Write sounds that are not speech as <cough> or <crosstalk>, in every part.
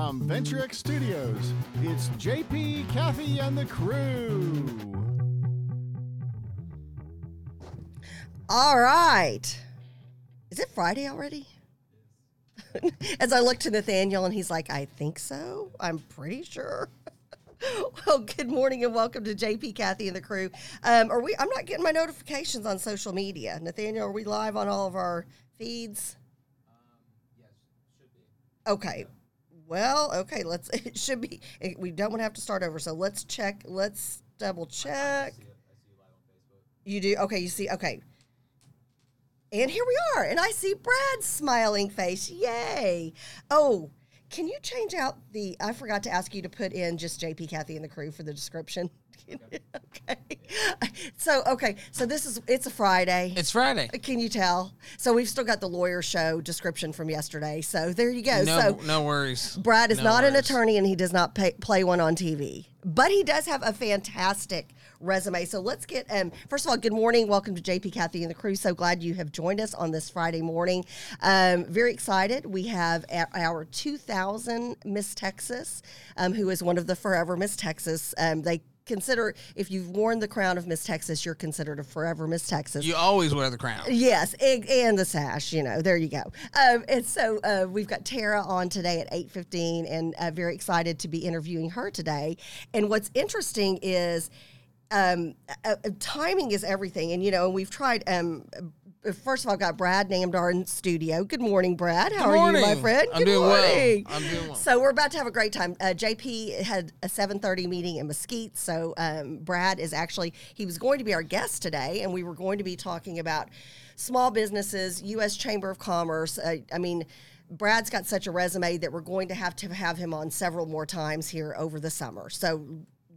Live from Venturex Studios, it's JP, Kathy, and the crew. All right. Is it Friday already? <laughs> As I look to Nathaniel and he's like, I think so. I'm pretty sure. <laughs> well, good morning and welcome to JP, Kathy, and the crew. Um, are we? I'm not getting my notifications on social media. Nathaniel, are we live on all of our feeds? Um, yes, should be. Okay. Well, okay. Let's. <laughs> It should be. it- We don't want to have to start over. So let's check. Let's double check. You do. Okay. You see. Okay. And here we are. And I see Brad's smiling face. Yay. Oh, can you change out the? I forgot to ask you to put in just JP, Kathy, and the crew for the description. <laughs> okay. So, okay. So this is, it's a Friday. It's Friday. Uh, can you tell? So we've still got the lawyer show description from yesterday. So there you go. No, so no worries. Brad is No not an attorney and he does not pay, play one on TV, but he does have a fantastic resume. So let's get, um, first of all, good morning. Welcome to JP, Kathy, and the crew. So glad you have joined us on this Friday morning. Um, very excited. We have our 2000 Miss Texas, um, who is one of the forever Miss Texas. Um, they consider, if you've worn the crown of Miss Texas, you're considered a forever Miss Texas. You always wear the crown. Yes, and, and the sash. You know, there you go. Um, and so uh, we've got Tara on today at eight fifteen, and uh, very excited to be interviewing her today. And what's interesting is um, uh, uh, timing is everything. And you know, we've tried. Um, uh, First of all, I've got Brad Namdar studio. Good morning, Brad. How Good are you, my friend? I'm Good doing well. morning. I'm doing well. So we're about to have a great time. Uh, JP had a 7:30 meeting in Mesquite, so um, Brad is actually he was going to be our guest today, and we were going to be talking about small businesses, U.S. Chamber of Commerce. Uh, I mean. Brad's got such a resume that we're going to have to have him on several more times here over the summer. So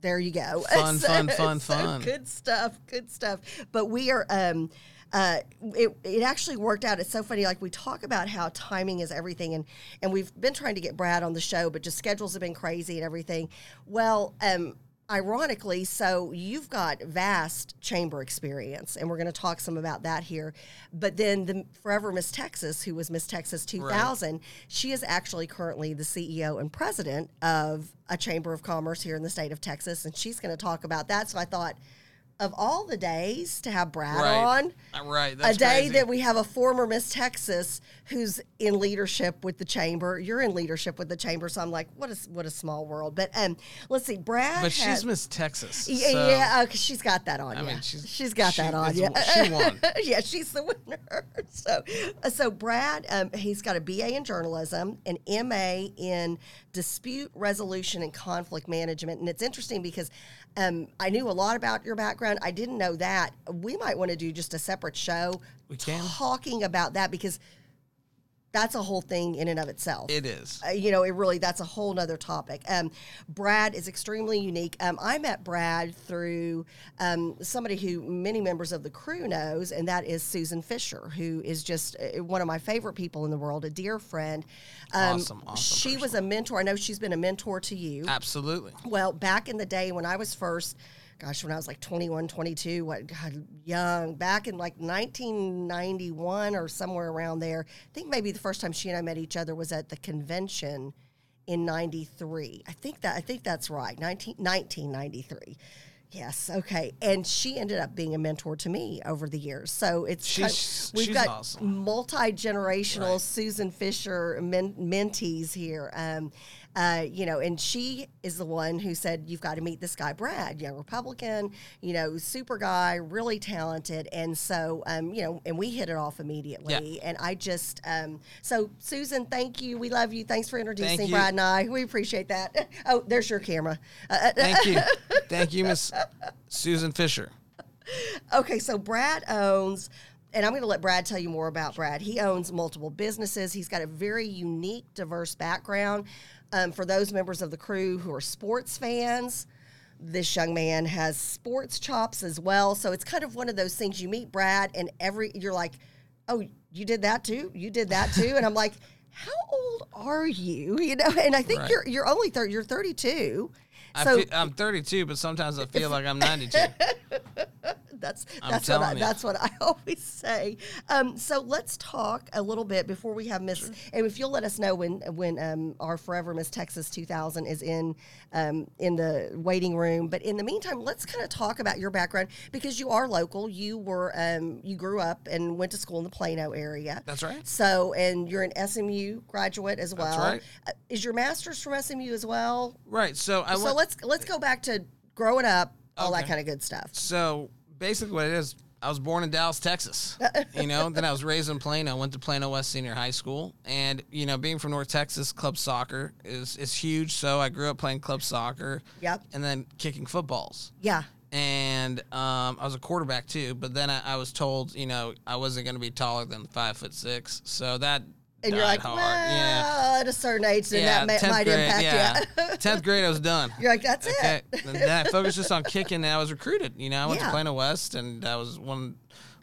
there you go. <laughs> Fun, So- fun, fun, so fun. Good stuff. Good stuff. But we are. Um, uh, it, it actually worked out. It's so funny. Like we talk about how timing is everything, and and we've been trying to get Brad on the show, but just schedules have been crazy and everything. Well, um, ironically, so you've got vast chamber experience, and we're going to talk some about that here. But then the Forever Miss Texas, who was Miss Texas 2000, she is actually currently the CEO and president of a chamber of commerce here in the state of Texas, and she's going to talk about that. So I thought. Of all the days to have Brad Right. on, Uh, Right. a day crazy. that we have a former Miss Texas who's in leadership with the chamber. You're in leadership with the chamber, so I'm like, what a what a small world. But um, let's see, Brad. But she's Miss Texas. yeah, so- yeah, okay, she's got that on. I yeah, mean, she's- she's got she that on. Yeah, she won. <laughs> yeah, she's the winner. <laughs> So, uh, so Brad, um, he's got a BA in journalism, an MA in dispute resolution and conflict management, and it's interesting because um, I knew a lot about your background. I didn't know that. We might want to do just a separate show We can. talking about that because that's a whole thing in and of itself It is. uh, you know, it really that's a whole nother topic. Um, Brad is extremely unique. Um, I met Brad through um, somebody who many members of the crew knows, and that is Susan Fisher, who is just uh, one of my favorite people in the world, a dear friend. Um, Awesome, awesome She was a mentor. I know she's been a mentor to you. Absolutely. Well, back in the day when I was first, gosh, when I was like 21, 22, what, God, young, back in like 1991 or somewhere around there, I think maybe the first time she and I met each other was at the convention in 93. I think that, I think that's right. 19, 1993. Yes. Okay. And she ended up being a mentor to me over the years. So it's She's- we've she's got awesome. multi generational Right. Susan Fisher men- mentees here. Um, uh, you know, and she is the one who said, You've got to meet this guy, Brad, young Republican, you know, super guy, really talented. And so, um, you know, and we hit it off immediately. And I just, um, so Susan, thank you. We love you. Thanks for introducing. Brad and I. We appreciate that. <laughs> Oh, there's your camera. Uh, <laughs> Thank you. Thank you, Miss Susan Fisher. Okay, so Brad owns, and I'm going to let Brad tell you more about Brad. He owns multiple businesses. He's got a very unique, diverse background. Um, for those members of the crew who are sports fans, this young man has sports chops as well. So it's kind of one of those things you meet Brad, and every you're like, oh, you did that too? You did that too? and I'm like, how old are you? <laughs> You know, and I think Right. you're you're only 30, you're 32. I So feel, I'm 32, but sometimes I feel like I'm 92. <laughs> That's I'm that's what I, you. that's what I <laughs> always say. Um, so let's talk a little bit before we have Miss. And if you'll let us know when when um, our Forever Miss Texas 2000 is in um, in the waiting room. But in the meantime, let's kind of talk about your background because you are local. You were um, you grew up and went to school in the Plano area. That's right. So and you're an SMU graduate as well. right. Uh, is your master's from SMU as well? Right. So I So went. let's let's go back to growing up, all that kind of good stuff. So basically, what it is, I was born in Dallas, Texas. <laughs> you know, then I was raised in Plano. Went to Plano West Senior High School, and you know, being from North Texas, club soccer is is huge. So I grew up playing club soccer. Yep. And then kicking footballs. Yeah. and um, I was a quarterback too. But then I, I was told, you know, I wasn't going to be taller than five foot six, so that And you're like, hard. well, yeah, at a certain age, then yeah. that may, 10th might grade, impact yeah. you. <laughs> Tenth grade, I was done. you're like, that's Okay, it. <laughs> and then I focused just on kicking, and I was recruited. You know, I went Yeah. to Plano West, and I was one.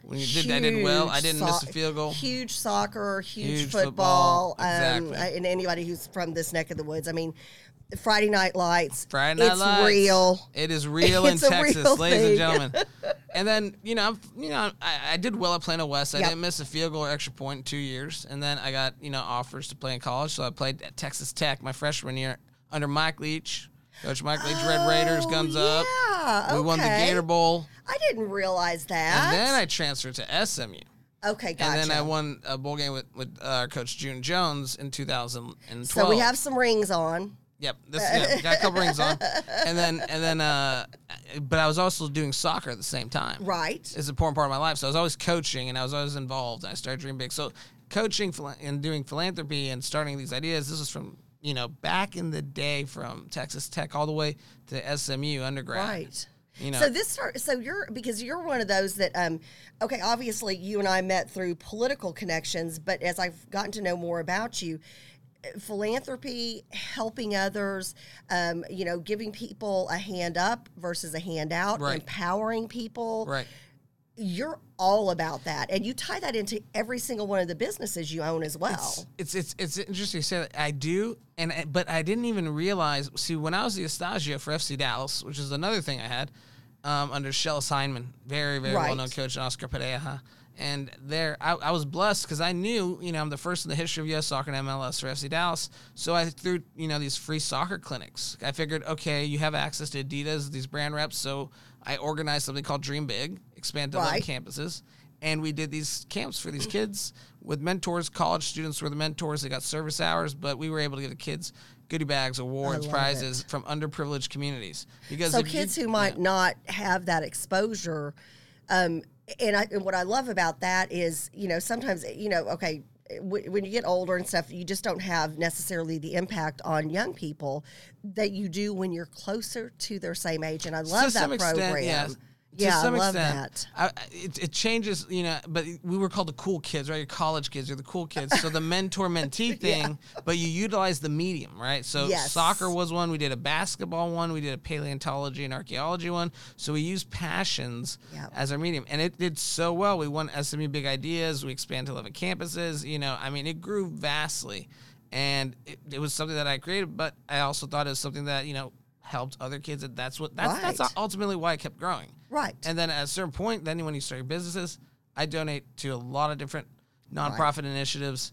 When you did, I did well. I didn't miss a field goal. Huge soccer, huge, Huge football, football, um, exactly. and anybody who's from this neck of the woods. I mean, Friday Night Lights. Friday Night it's Lights. real. It is real <laughs> in It's a Texas, ladies thing. and gentlemen. <laughs> and then you know, I'm, you know, I, I did well at Plano West. I Yep. didn't miss a field goal or extra point in two years. And then I got you know offers to play in college, so I played at Texas Tech my freshman year under Mike Leach. Coach Mike Leach, Red Raiders, Oh, guns up. yeah, We won the. Gator Bowl, I didn't realize that. and then I transferred to SMU. okay, gotcha. And then I won a bowl game with, with uh, Coach June Jones in 2012. so we have some rings on. Yep, this yeah, got a couple rings on, and then and then, uh, but I was also doing soccer at the same time. Right. it's an important part of my life. So I was always coaching, and I was always involved. I started dreaming big. So coaching and doing philanthropy and starting these ideas. This was from you know back in the day, from Texas Tech all the way to SMU undergrad. Right. You know. So this start. So you're because you're one of those that um okay obviously you and I met through political connections, but as I've gotten to know more about you, philanthropy, helping others, um, you know, giving people a hand up versus a handout, Right. empowering people. Right. You're all about that, and you tie that into every single one of the businesses you own as well. It's it's it's interesting you say that. I do, and I- but I didn't even realize. See, when I was the Estagio for FC Dallas, which is another thing I had um, under Schellas Hyndman, very very Right. well known coach, and Oscar Pareja. And there, I, I was blessed because I knew, you know, I'm the first in the history of U.S. soccer and MLS for FC Dallas. So I threw, you know, these free soccer clinics. I figured, okay, you have access to Adidas, these brand reps. So I organized something called Dream Big, expand to Right. 11 campuses and we did these camps for these kids with mentors. College students were the mentors. They got service hours, but we were able to give the kids goodie bags, awards, prizes from underprivileged communities. Because so if you- kids who might not have that exposure um, and, I, and what i love about that is you know sometimes you know okay w- when you get older and stuff you just don't have necessarily the impact on young people that you do when you're closer to their same age and i love that program extent, yes. Yeah to some i love extent, that I, it, it changes, you know. But we were called the cool kids, right? Your college kids, you're the cool kids. So the <laughs> mentor mentee thing, but you utilize the medium, right? So Yes. soccer was one. We did a basketball one. We did a paleontology and archaeology one. So we used passions Yep. as our medium, and it did so well. We won SMU Big Ideas. We expanded to eleven campuses. You know, I mean, it grew vastly, and it, it was something that I created. But I also thought it was something that you know helped other kids. And that's what that's Right. that's ultimately why I kept growing. right And then at a certain point, then when you start your businesses, I donate to a lot of different nonprofit initiatives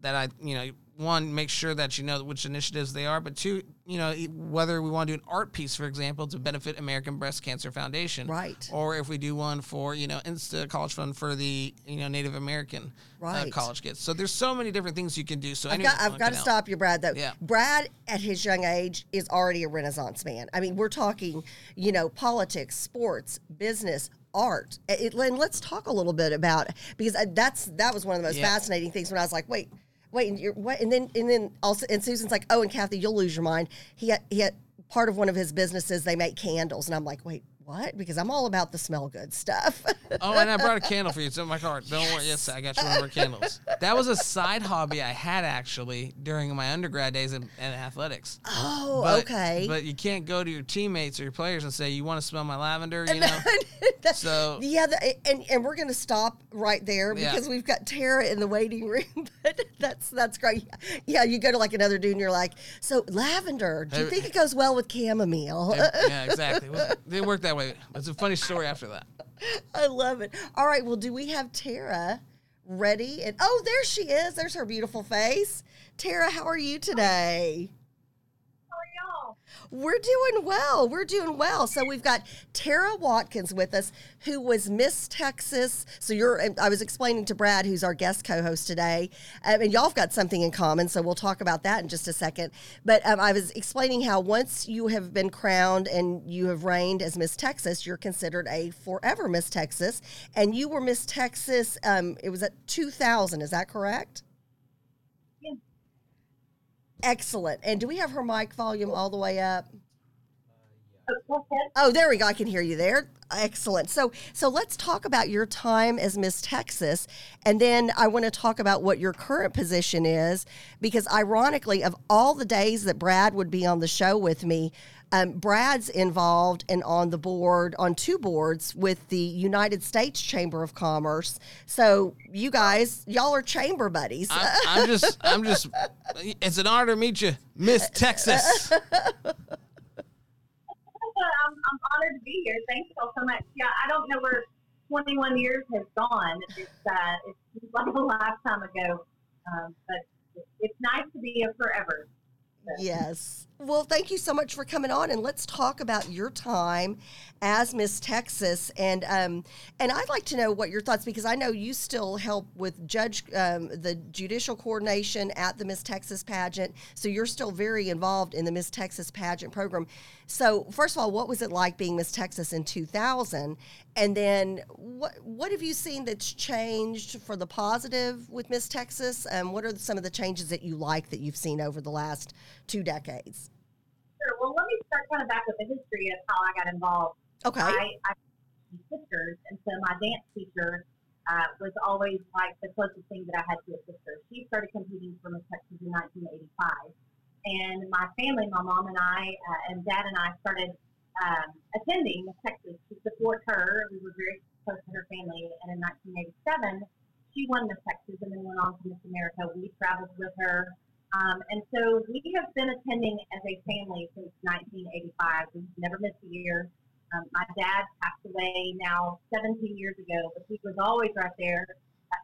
that I, you know, one, make sure that you know which initiatives they are, but two, you know, whether we want to do an art piece, for example, to benefit American Breast Cancer Foundation. Right. Or if we do one for, you know, Insta College Fund for the, you know, Native American uh, Right. college kids. So there's so many different things you can do. So I've got, I've got to help. stop you, Brad. Though Yeah. Brad, at his young age, is already a Renaissance man. I mean, we're talking, you know, politics, sports, business, art. It, and let's talk a little bit about because that's that was one of the most Yeah. fascinating things when I was like, wait, wait, and you're what? And then and then also, and Susan's like, oh, and Kathy, you'll lose your mind. He had, he had part of one of his businesses. They make candles, and I'm like, wait. What? Because I'm all about the smell good stuff. <laughs> Oh, and I brought a <laughs> candle for you. It's in my car. Don't worry. Yes, I got you one of our candles. That was a side hobby I had actually during my undergrad days in, in athletics. oh, But, okay. But you can't go to your teammates or your players and say, you want to smell my lavender, you know? <laughs> That- So- yeah, the, and and we're going to stop right there Yeah. because we've got Tara in the waiting room. But that's that's great. Yeah, you go to like another dude and you're like, so lavender. Do you think it goes well with chamomile? yeah, exactly. Was- it worked that way. It's a funny story after that. <laughs> I love it. All right. Well, do we have Tara ready? And oh, there she is. There's her beautiful face. Tara, how are you today? We're doing well. We're doing well. So we've got Tara Watkins with us, who was Miss Texas. So you're, I was explaining to Brad, who's our guest co-host today, um, and y'all have got something in common. So we'll talk about that in just a second. But um, I was explaining how once you have been crowned and you have reigned as Miss Texas, you're considered a forever Miss Texas, and you were Miss Texas. Um, it was at 2000. Is that correct? Excellent. And do we have her mic volume all the way up? Oh, there we go. I can hear you there. Excellent. So, so let's talk about your time as Miss Texas, and then I want to talk about what your current position is, because ironically, of all the days that Brad would be on the show with me, um, Brad's involved and on the board on two boards with the United States Chamber of Commerce. So you guys, y'all are chamber buddies. I'm, I'm just, I'm just. It's an honor to meet you, Miss Texas. <laughs> I'm, I'm honored to be here. Thank you all so much. Yeah, I don't know where 21 years has gone. It's uh, it's like a lifetime ago, um, but it's nice to be here forever. Yes. Well, thank you so much for coming on, and let's talk about your time as Miss Texas. And um, and I'd like to know what your thoughts because I know you still help with judge um, the judicial coordination at the Miss Texas pageant, so you're still very involved in the Miss Texas pageant program. So, first of all, what was it like being Miss Texas in 2000? And then, what what have you seen that's changed for the positive with Miss Texas? And what are some of the changes that you like that you've seen over the last two decades? Sure. Well, let me start kind of back with the history of how I got involved. Okay. I, I sisters, and so my dance teacher uh, was always like the closest thing that I had to a sister. She started competing for Miss Texas in 1985, and my family, my mom and I, uh, and dad and I started um, attending Miss Texas to support her. We were very close to her family, and in 1987, she won Miss Texas and then went on to Miss America. We traveled with her. Um, and so we have been attending as a family since 1985. We've never missed a year. Um, my dad passed away now 17 years ago, but he was always right there. <laughs>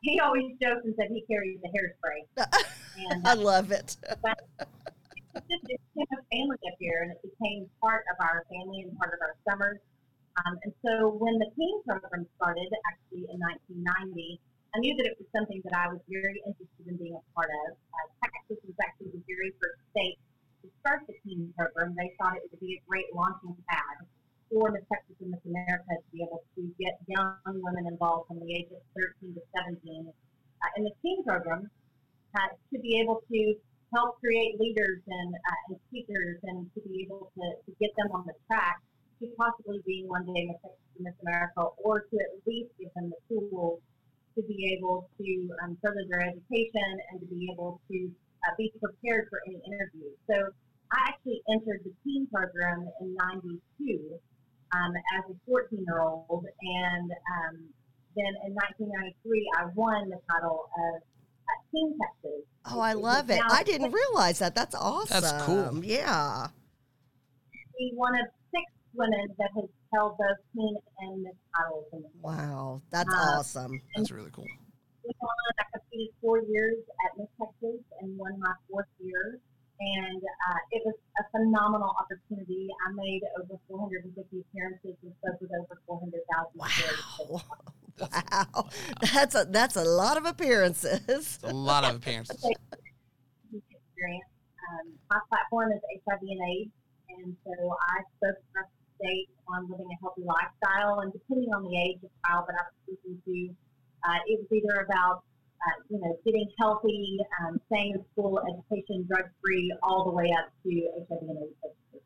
He always joked and said he carries the hairspray. <laughs> And, I love it. <laughs> it just became a family up here, and it became part of our family and part of our summers. Um, and so when the teen program started, actually in 1990, I knew that it was something that I was very interested in being a part of. Uh, Texas was actually the very first state to start the teen program. They thought it would be a great launching pad for Texas and Miss America to be able to get young women involved from the age of 13 to 17 uh, in the teen program uh, to be able to help create leaders and, uh, and speakers and to be able to, to get them on the track to possibly being one day Miss Texas and Miss America or to at least give them the tools to be able to um, further their education and to be able to uh, be prepared for any interview. So I actually entered the teen program in 92 um, as a 14 year old. And um, then in 1993, I won the title of uh, Teen Texas. Oh, I love it. I didn't <laughs> realize that. That's awesome. That's cool. Yeah. Be one of six women that has held both teen and Miss titles. In the Wow. That's Uh, awesome. That's really cool. I competed four years at Miss Texas and won my fourth year. And uh, it was a phenomenal opportunity. I made over 450 appearances and spoke with over 400,000 Wow. <laughs> Wow. That's a that's a lot of appearances. It's a lot of appearances. <laughs> experience. Um, my platform is HIV and AIDS, and so I spoke across the state on living a healthy lifestyle. And depending on the age of child that I was speaking to, uh, it was either about uh, you know getting healthy, um, staying in school, education, drug free, all the way up to HIV and AIDS. education.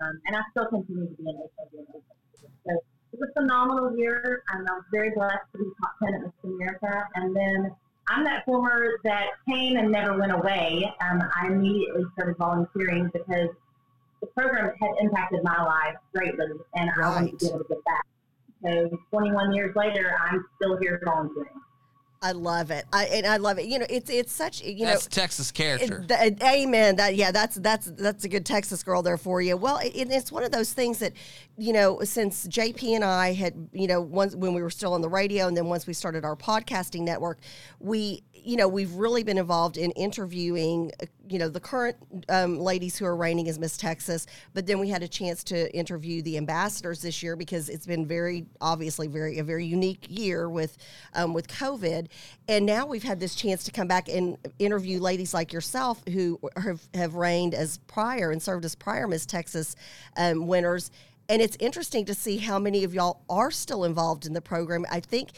Um, and I still continue to be an HIV and AIDS. educator. So it was a phenomenal year, and I was very blessed to be top 10 at Miss America. And then I'm that former that came and never went away. Um, I immediately started volunteering because the program had impacted my life greatly, and I wanted to be able to give back. So 21 years later, I'm still here volunteering. I love it. I and I love it. You know, it's it's such you That's know Texas character. it- th- amen. That yeah, that's that's that's a good Texas girl there for you. Well, it, it's one of those things that, you know, since JP and I had, you know, once when we were still on the radio, and then once we started our podcasting network, we, you know, we've really been involved in interviewing, uh, you know, the current um, ladies who are reigning as Miss Texas. But then we had a chance to interview the ambassadors this year because it's been very obviously very a very unique year with um, with COVID, and now we've had this chance to come back and interview ladies like yourself who have, have reigned as prior and served as prior Miss Texas um, winners. And it's interesting to see how many of y'all are still involved in the program. I think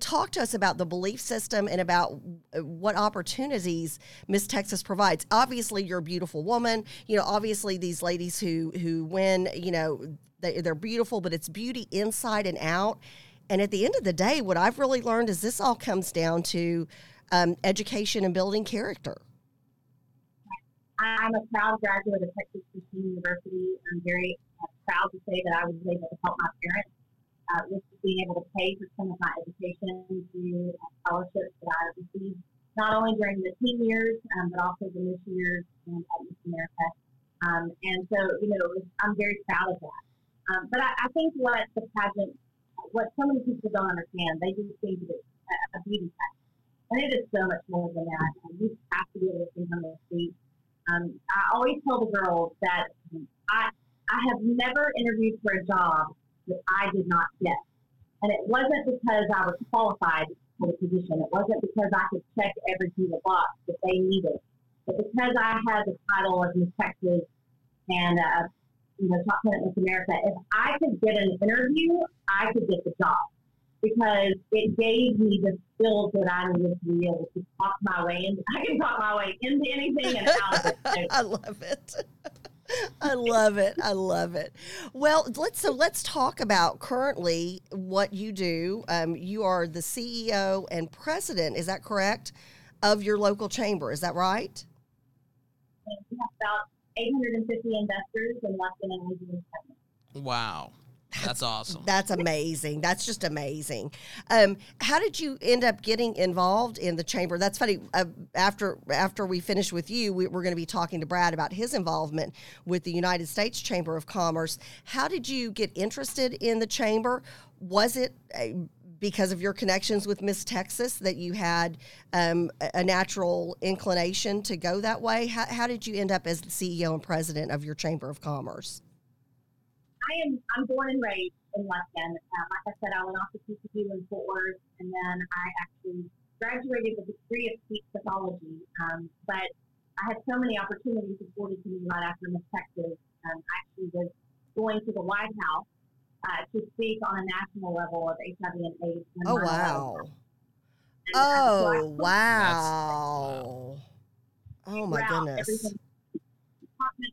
talk to us about the belief system and about uh, what opportunities Miss Texas provides. Obviously, you're a beautiful woman. You know, obviously these ladies who who win, you know, they, they're beautiful, but it's beauty inside and out. And at the end of the day, what I've really learned is this all comes down to um, education and building character. I'm a proud graduate of Texas Christian University. I'm very uh, proud to say that I was able to help my parents uh, with being able to pay for some of my education through scholarships that I received, not only during the teen years, um, but also the Miss years and at Miss America. Um, and so, you know, I'm very proud of that. Um, but I, I think what the pageant, what so many people don't understand, they just think it's a, a beauty pageant. And it is so much more than that. And you have to be able to think on their feet. Um, I always tell the girls that I, I have never interviewed for a job that I did not get. And it wasn't because I was qualified for the position. It wasn't because I could check every single box that they needed. But because I had the title of Miss Texas and uh, you know top ten at Miss America, if I could get an interview, I could get the job because it gave me the skills that I needed to be able to talk my way in. <laughs> I can talk my way into anything and out of it. <laughs> I love it. <laughs> I love it. I love it. Well, let's so let's talk about currently what you do. Um, you are the CEO and president. Is that correct? Of your local chamber. Is that right? we have about 850 investors in less than an 80 wow. That's awesome. That's amazing. That's just amazing. Um, how did you end up getting involved in the chamber? That's funny. Uh, after after we finish with you, we, we're going to be talking to Brad about his involvement with the United States Chamber of Commerce. How did you get interested in the chamber? Was it uh, because of your connections with Miss Texas that you had um, a a natural inclination to go that way? How, how did you end up as the CEO and president of your Chamber of Commerce? I am I'm born and raised in Lufkin. Um, like I said, I went off to TCU in Fort Worth, and then I actually graduated with a degree of speech pathology. Um, but I had so many opportunities afforded to me right after Miss Texas. Um, I actually was going to the White House uh, to speak on a national level of HIV and AIDS. when Oh wow! And, uh, so I Oh put wow! Oh my throughout goodness! everything,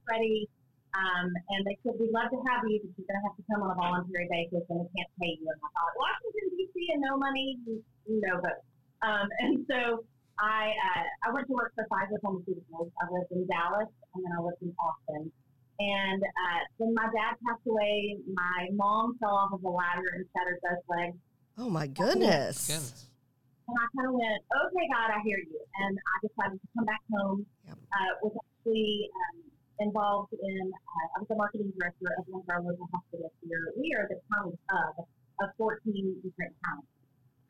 ready. Um, and they said, we'd love to have you, but you're going to have to come on a voluntary basis and we can't pay you. And I thought, Washington, D.C. and no money, you, you know, but, um, <laughs> and so I, uh, I went to work for Pfizer Pharmaceuticals. I lived in Dallas and then I lived in Austin. And uh, when my dad passed away, my mom fell off of a ladder and shattered both legs. Oh my goodness! Goodness. And I kind of went, okay, God, I hear you. And I decided to come back home. Yep. Uh, was actually um, involved in, uh, I was the marketing director of one of our local hospitals here. We are the county hub of 14 different counties.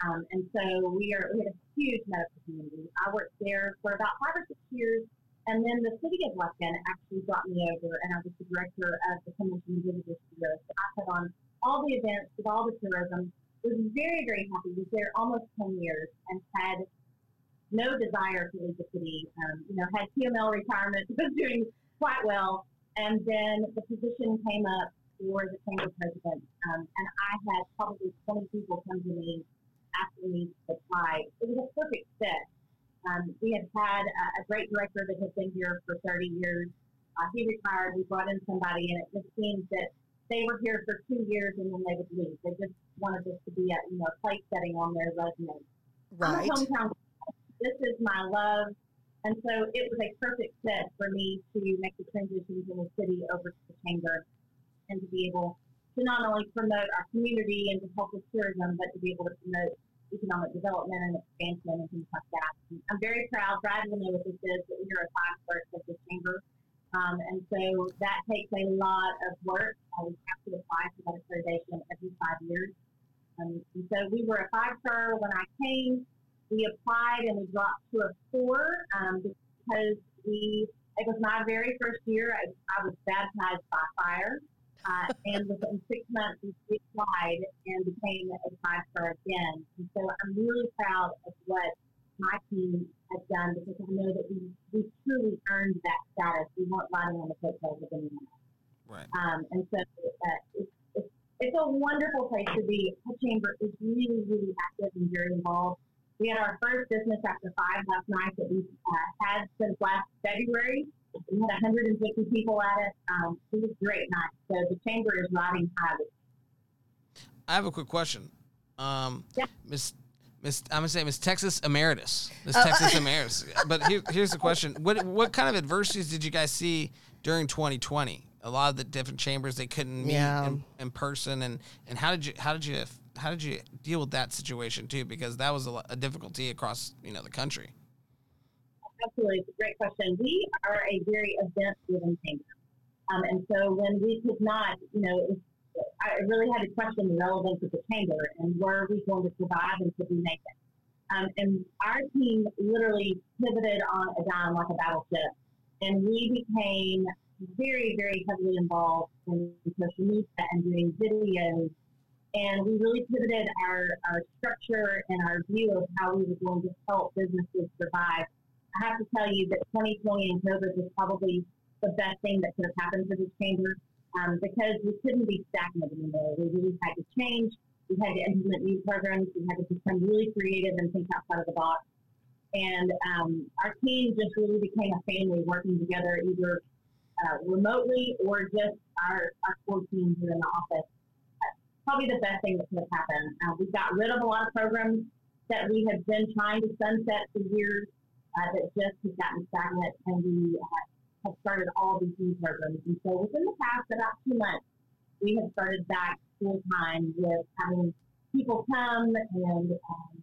Um, and so we are we had a huge medical community. I worked there for about five or six years, and then the city of Lufkin actually brought me over, and I was the director of the Convention and Visitors Bureau. So I put on all the events with all the tourism. Was very very happy. Was there almost ten years, and had no desire to leave the city. Um, you know, had TML retirement, <laughs> was doing quite well, and then the position came up for the chamber president, um, and I had probably 20 people come to me asking me to apply. It was a perfect fit. Um, we had had a, a great director that had been here for 30 years. Uh, he retired. We brought in somebody, and it just seemed that they were here for two years and then they would leave. They just wanted this to be a you know place setting on their resume. Right. I'm a hometown. This is my love. And so it was a perfect fit for me to make the transition from the city over to the chamber and to be able to not only promote our community and to help with tourism, but to be able to promote economic development and expansion and things like that. And I'm very proud. Brad will know what this is, but we are a five star the chamber. Um, and so that takes a lot of work. Uh, we have to apply for that accreditation every five years. Um, and so we were a five star when I came. We applied and we dropped to a four um, because we, it was my very first year. I, I was baptized by fire. Uh, <laughs> and within six months, we applied and became a five star again. And so I'm really proud of what my team has done because I know that we, we truly earned that status. We weren't riding on the coattails of anyone else. Right. Um, and so uh, it's, it's, it's a wonderful place to be. The chamber is really, really active and very involved. We had our first business after five last night that we uh, had since last February. We had 150 people at it. Um, it was a great night. So the chamber is riding high. I have a quick question. Um, Yeah. Miss Miss, I'm gonna say Miss Texas Emeritus, Miss Oh, Texas <laughs> Emeritus. But here, here's the question: What what kind of adversities did you guys see during 2020? A lot of the different chambers they couldn't meet Yeah. in, in person, and and how did you how did you how did you deal with that situation too? Because that was a, a difficulty across you know the country. Absolutely, it's a great question. We are a very event-driven chamber, um, and so when we could not, you know, I really had to question the relevance of the chamber and were we going to survive and could we make it? Um, and our team literally pivoted on a dime like a battleship, and we became very, very heavily involved in social media and doing videos. And we really pivoted our, our structure and our view of how we were going to help businesses survive I have to tell you that 2020 and COVID was probably the best thing that could have happened to this chamber um, because we couldn't be stagnant anymore. We really had to change. We had to implement new programs. We had to become really creative and think outside of the box. And um, our team just really became a family working together, either uh, remotely or just our, our core team here in the office. Probably the best thing that could have happened. Uh, we got rid of a lot of programs that we had been trying to sunset for years uh, that just has gotten stagnant, and we have started all these new programs. And so within the past about two months, we have started back full time with having people come, and um,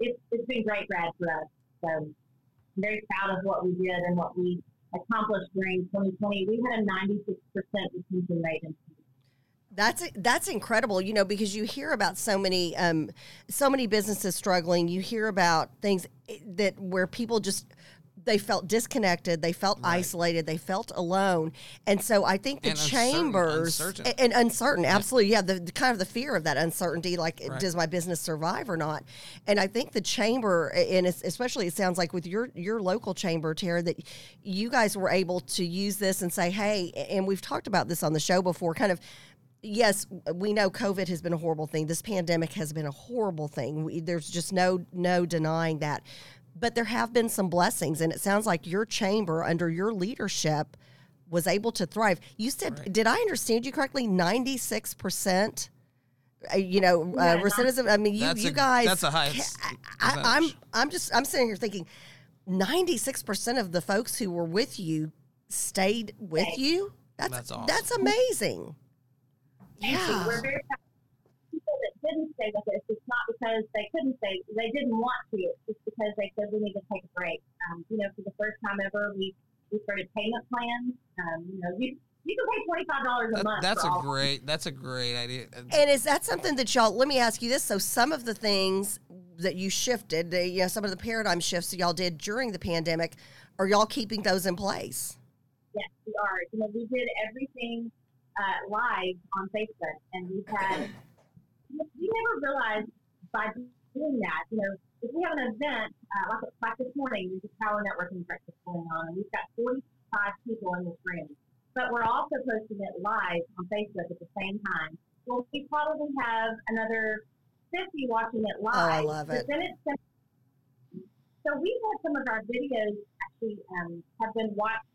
it's, it's been great, Brad, for us. So I'm very proud of what we did and what we accomplished during 2020. We had a 96% retention rate in That's that's incredible, you know, because you hear about so many um, so many businesses struggling. You hear about things that where people just they felt disconnected, they felt Right. isolated, they felt alone, and so I think the And chambers uncertain. and, and uncertain, absolutely, yeah, the, the kind of the fear of that uncertainty, like Right. does my business survive or not? And I think the chamber, and especially it sounds like with your your local chamber, Tara, that you guys were able to use this and say, hey, and we've talked about this on the show before, kind of yes, we know COVID has been a horrible thing. This pandemic has been a horrible thing. We, there's just no no denying that. But there have been some blessings, and it sounds like your chamber, under your leadership, was able to thrive. You said, Right. did I understand you correctly? Ninety six percent. You know, uh, recidivism. I mean, you you a- guys. that's a high I, I'm. I'm just I'm sitting here thinking, ninety six percent of the folks who were with you stayed with you. That's That's awesome. that's amazing. Thank you. Yeah. We're very proud. People that didn't stay with us, it's not because they couldn't stay, they didn't want to. It's just because they said we need to take a break. Um, you know, for the first time ever, we, we started payment plans. Um, you know, you, you can pay twenty five dollars a That, month. that's a all- great that's a great idea. And is that something that y'all? Let me ask you this. So some of the things that you shifted, the, you know, some of the paradigm shifts that y'all did during the pandemic, are y'all keeping those in place? Yes, we are. You know, we did everything uh, live on Facebook, and we've had. We never realized by doing that, you know, if we have an event uh, like, like this morning, there's a power networking breakfast going on, and we've got 45 people in this room, but we're also posting it live on Facebook at the same time. Well, we probably have another 50 watching it live. Oh, I love it. Then it's so we've had some of our videos actually um, have been watched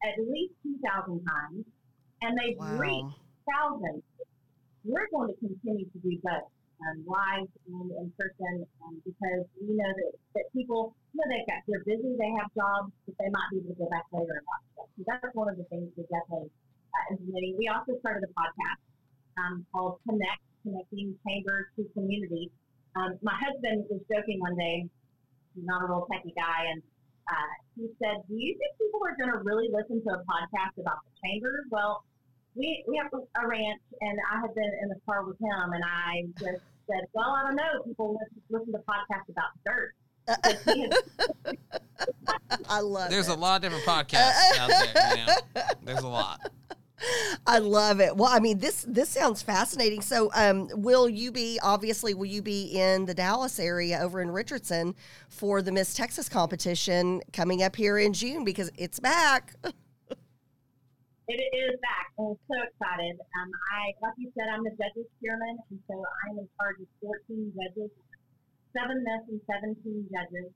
at least 2,000 times, and they've reached thousands. We're going to continue to do both um, live and in person um, because we know that, that people, you know, they've got, they're busy, they have jobs, but they might be able to go back later and watch them. So that's one of the things we're definitely uh, implementing. We also started a podcast um, called Connect, Connecting Chambers to Community. Um, my husband was joking one day. He's not a real techie guy, and uh, he said, "Do you think people are going to really listen to a podcast about the chamber?" Well, we we have a ranch, and I had been in the car with him, and I just said, "Well, I don't know. People listen, listen to podcasts about dirt." <laughs> I love There's it. a lot of different podcasts out there. You know? <laughs> There's a lot. I love it. Well, I mean, this this sounds fascinating. So, um, will you be obviously will you be in the Dallas area over in Richardson for the Miss Texas competition coming up here in June because it's back. <laughs> It is back. I'm so excited. Um, I, like you said, I'm the judges chairman, and so I'm in charge of 14 judges, seven Miss and 17 judges,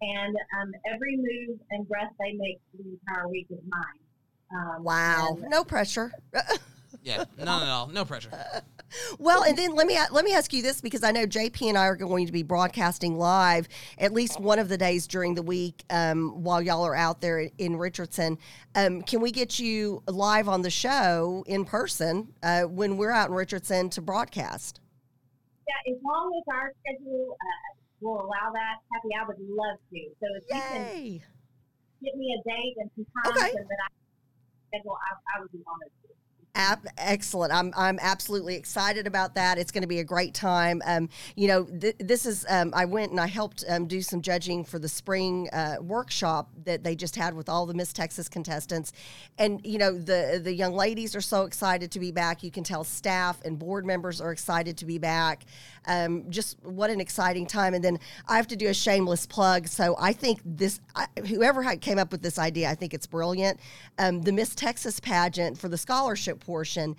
and um, every move and breath they make the entire week is mine. Um, Wow, no pressure. <laughs> Yeah, none at all. no pressure. <laughs> Well, and then let me let me ask you this because I know JP and I are going to be broadcasting live at least one of the days during the week um, while y'all are out there in Richardson. Um, can we get you live on the show in person uh, when we're out in Richardson to broadcast? Yeah, as long as our schedule uh, will allow that, Happy, I would love to. So if you can Yay! get me a date and some times Okay. and that I schedule, I, I would be honored to. Ab- excellent. I'm I'm absolutely excited about that. It's going to be a great time. Um, you know, th- this is um, I went and I helped um, do some judging for the spring uh, workshop that they just had with all the Miss Texas contestants, and you know the the young ladies are so excited to be back. You can tell staff and board members are excited to be back. Um, just what an exciting time! And then I have to do a shameless plug. So I think this I, whoever came up with this idea, I think it's brilliant. Um, the Miss Texas pageant for the scholarship portion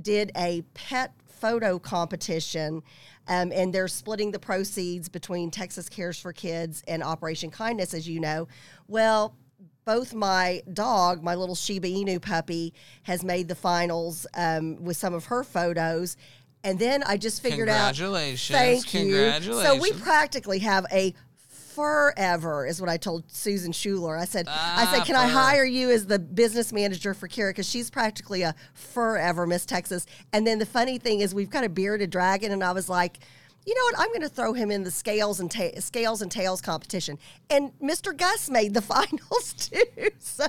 did a pet photo competition. Um, and they're splitting the proceeds between Texas Cares for Kids and Operation Kindness, as you know. Well, both my dog, my little Shiba Inu puppy, has made the finals um, with some of her photos. And then I just figured out. Congratulations. Thank you. Congratulations. So we practically have a forever is what I told Susan Schuler. I said, I said, Ah, can I hire you as the business manager for Kira because she's practically a forever Miss Texas. And then the funny thing is, we've got a bearded dragon, and I was like. You know what? I'm going to throw him in the scales and ta- scales and tails competition, and Mr. Gus made the <laughs> finals too. So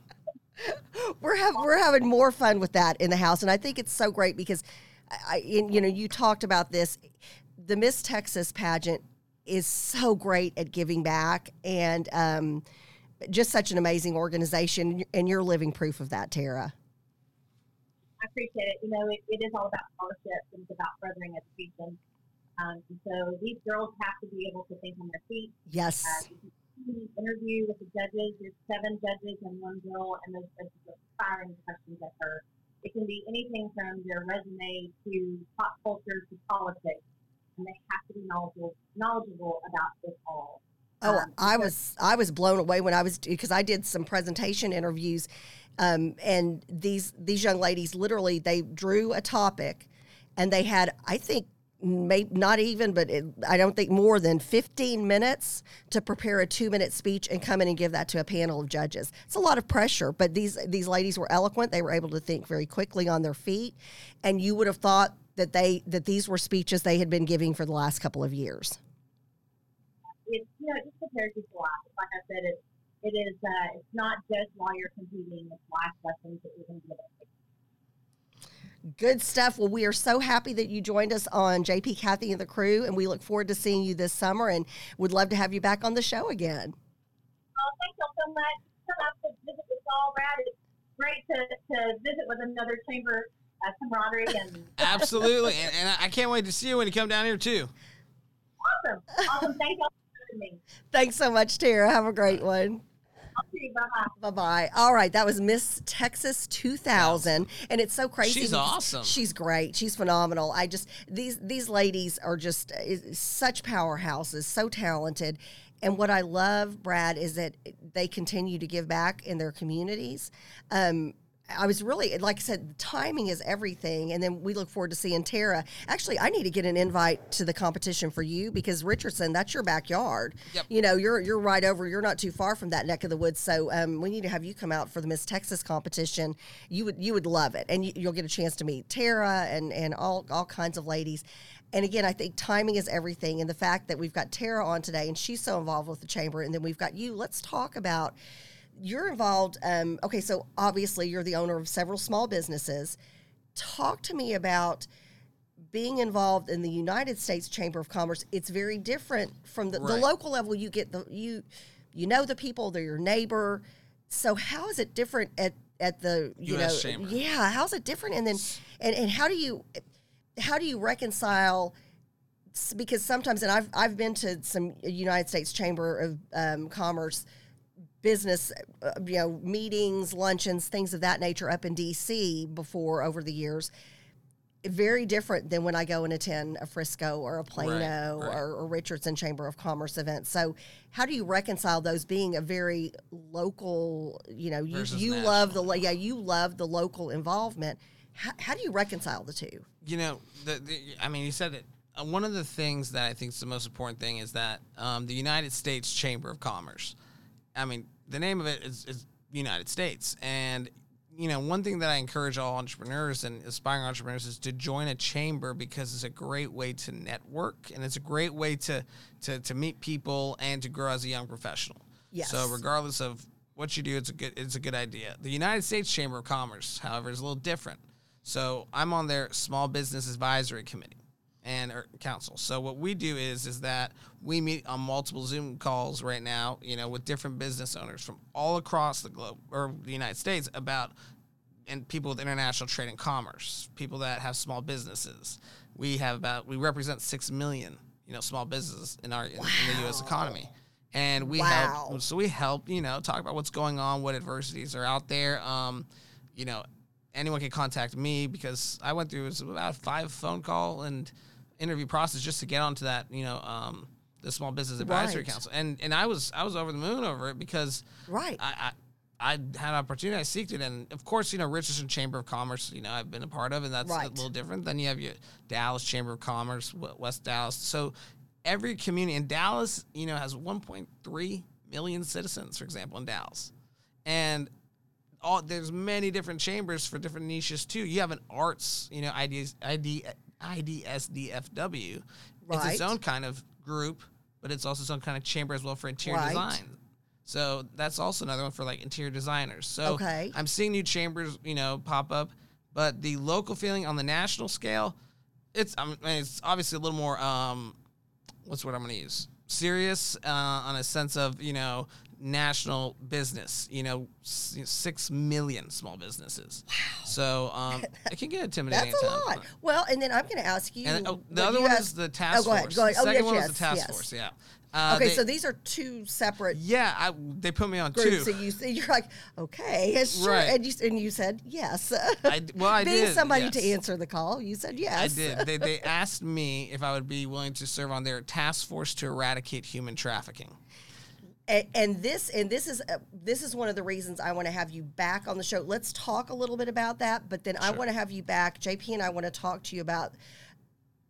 <laughs> we're having we're having more fun with that in the house, and I think it's so great because, I, in, you know, you talked about this. The Miss Texas pageant is so great at giving back, and um, just such an amazing organization, and you're living proof of that, Tara. I appreciate it. You know, it, it is all about scholarships and it's about furthering education. Um, so these girls have to be able to think on their feet. Yes, Uh, interview with the judges. There's seven judges and one girl, and those judges are firing questions at her. It can be anything from their resume to pop culture to politics, and they have to be knowledgeable, knowledgeable about it all. Oh, Um, I was I was blown away when I was because I did some presentation interviews, um, and these these young ladies literally they drew a topic, and they had I think maybe not even but it, I don't think more than fifteen minutes to prepare a two minute speech and come in and give that to a panel of judges. It's a lot of pressure, but these these ladies were eloquent. They were able to think very quickly on their feet, and you would have thought that they that these were speeches they had been giving for the last couple of years. it's you know it just prepares you for life. Like I said, it it is uh, it's not just while you're competing; it's life lessons that you're going to get. Good stuff. Well, we are so happy that you joined us on JP, Kathy, and the crew, and we look forward to seeing you this summer and would love to have you back on the show again. Oh, thank y'all so much. Come out to visit with all, Brad. It's great to, to visit with another chamber uh, camaraderie and Absolutely. and, and I can't wait to see you when you come down here, too. awesome, awesome. Thank y'all for me. Thanks so much, Tara. Have a great one. I'll see you. Bye bye. Bye bye. All right, that was Miss Texas 2000, and it's so crazy. She's awesome. She's great. She's phenomenal. I just these these ladies are just uh, such powerhouses, so talented. And what I love, Brad, is that they continue to give back in their communities. Um, I was really, like I said, timing is everything. And then we look forward to seeing Tara. Actually, I need to get an invite to the competition for you because Richardson, that's your backyard. Yep. You know, you're you're right over. You're not too far from that neck of the woods. So um, we need to have you come out for the Miss Texas competition. You would you would love it, and you, you'll get a chance to meet Tara and and all all kinds of ladies. And again, I think timing is everything. And the fact that we've got Tara on today and she's so involved with the chamber, and then we've got you. Let's talk about you're involved. Um, okay, so obviously you're the owner of several small businesses. Talk to me about being involved in the United States Chamber of Commerce. It's very different from the, the local level. You get the you you know the people, they're your neighbor. So how is it different at at the you US know Chamber. yeah how's it different and then and, and how do you how do you reconcile because sometimes and I've I've been to some United States Chamber of um, Commerce business uh, you know meetings luncheons things of that nature up in DC before over the years very different than when I go and attend a Frisco or a Plano right. Or, or Richardson Chamber of Commerce event. So, how do you reconcile those being a very local? You know, you, Versus you love the yeah you love the local involvement. How, how do you reconcile the two? you know, the, the, I mean, you said it. Uh, one of the things that I think is the most important thing is that um, the United States Chamber of Commerce. I mean, the name of it is, is United States, and you know, one thing that I encourage all entrepreneurs and aspiring entrepreneurs is to join a chamber because it's a great way to network and it's a great way to to to meet people and to grow as a young professional. Yes. So regardless of what you do, it's a good it's a good idea. The United States Chamber of Commerce, however, is a little different. So I'm on their Small Business Advisory Committee and or council. So what we do is is that we meet on multiple Zoom calls right now, you know, with different business owners from all across the globe or the United States about and people with international trade and commerce, people that have small businesses. We have about we represent six million, you know, small businesses in our in, in the U.S. economy, and we Wow. help. So we help, you know, talk about what's going on, what adversities are out there. Um, you know, anyone can contact me because I went through it was about five phone call and interview process just to get onto that, you know, um, the Small Business Advisory Right. Council, and and I was I was over the moon over it because Right. I, I I had an opportunity, I seeked it, and of course, you know, Richardson Chamber of Commerce, you know, I've been a part of, and that's Right. a little different. Then you have your Dallas Chamber of Commerce, West Dallas. So every community in Dallas, you know, has 1.3 million citizens, for example, in Dallas, and all there's many different chambers for different niches too. You have an arts, you know, IDS, ID, IDSDFW. It's Right. its own kind of group, but it's also its own kind of chamber as well for interior Right. design. So that's also another one for like interior designers. So Okay. I'm seeing new chambers, you know, pop up, but the local feeling on the national scale, it's I mean, it's obviously a little more um, what's what I'm going to use serious uh, on a sense of you know national business. You know, six million small businesses. Wow. So um, <laughs> it can get intimidating. That's a lot. Well, and then I'm going to ask you. And oh, the other you one asked- is the task oh, go ahead, force. go ahead. The Oh, second yes, one yes, was the task yes. force. Yeah. Uh, Okay, they- so these are two separate yeah, I, they put me on groups, two. and you you're like, okay, <laughs> sure, Right. and you and you said yes. I, well, I <laughs> Being did. somebody to answer the call, you said yes. I did. They, they asked me if I would be willing to serve on their task force to eradicate human trafficking. And, and this and this is uh, this is one of the reasons I want to have you back on the show. Let's talk a little bit about that, but then I want to have you back, JP, and I want to talk to you about.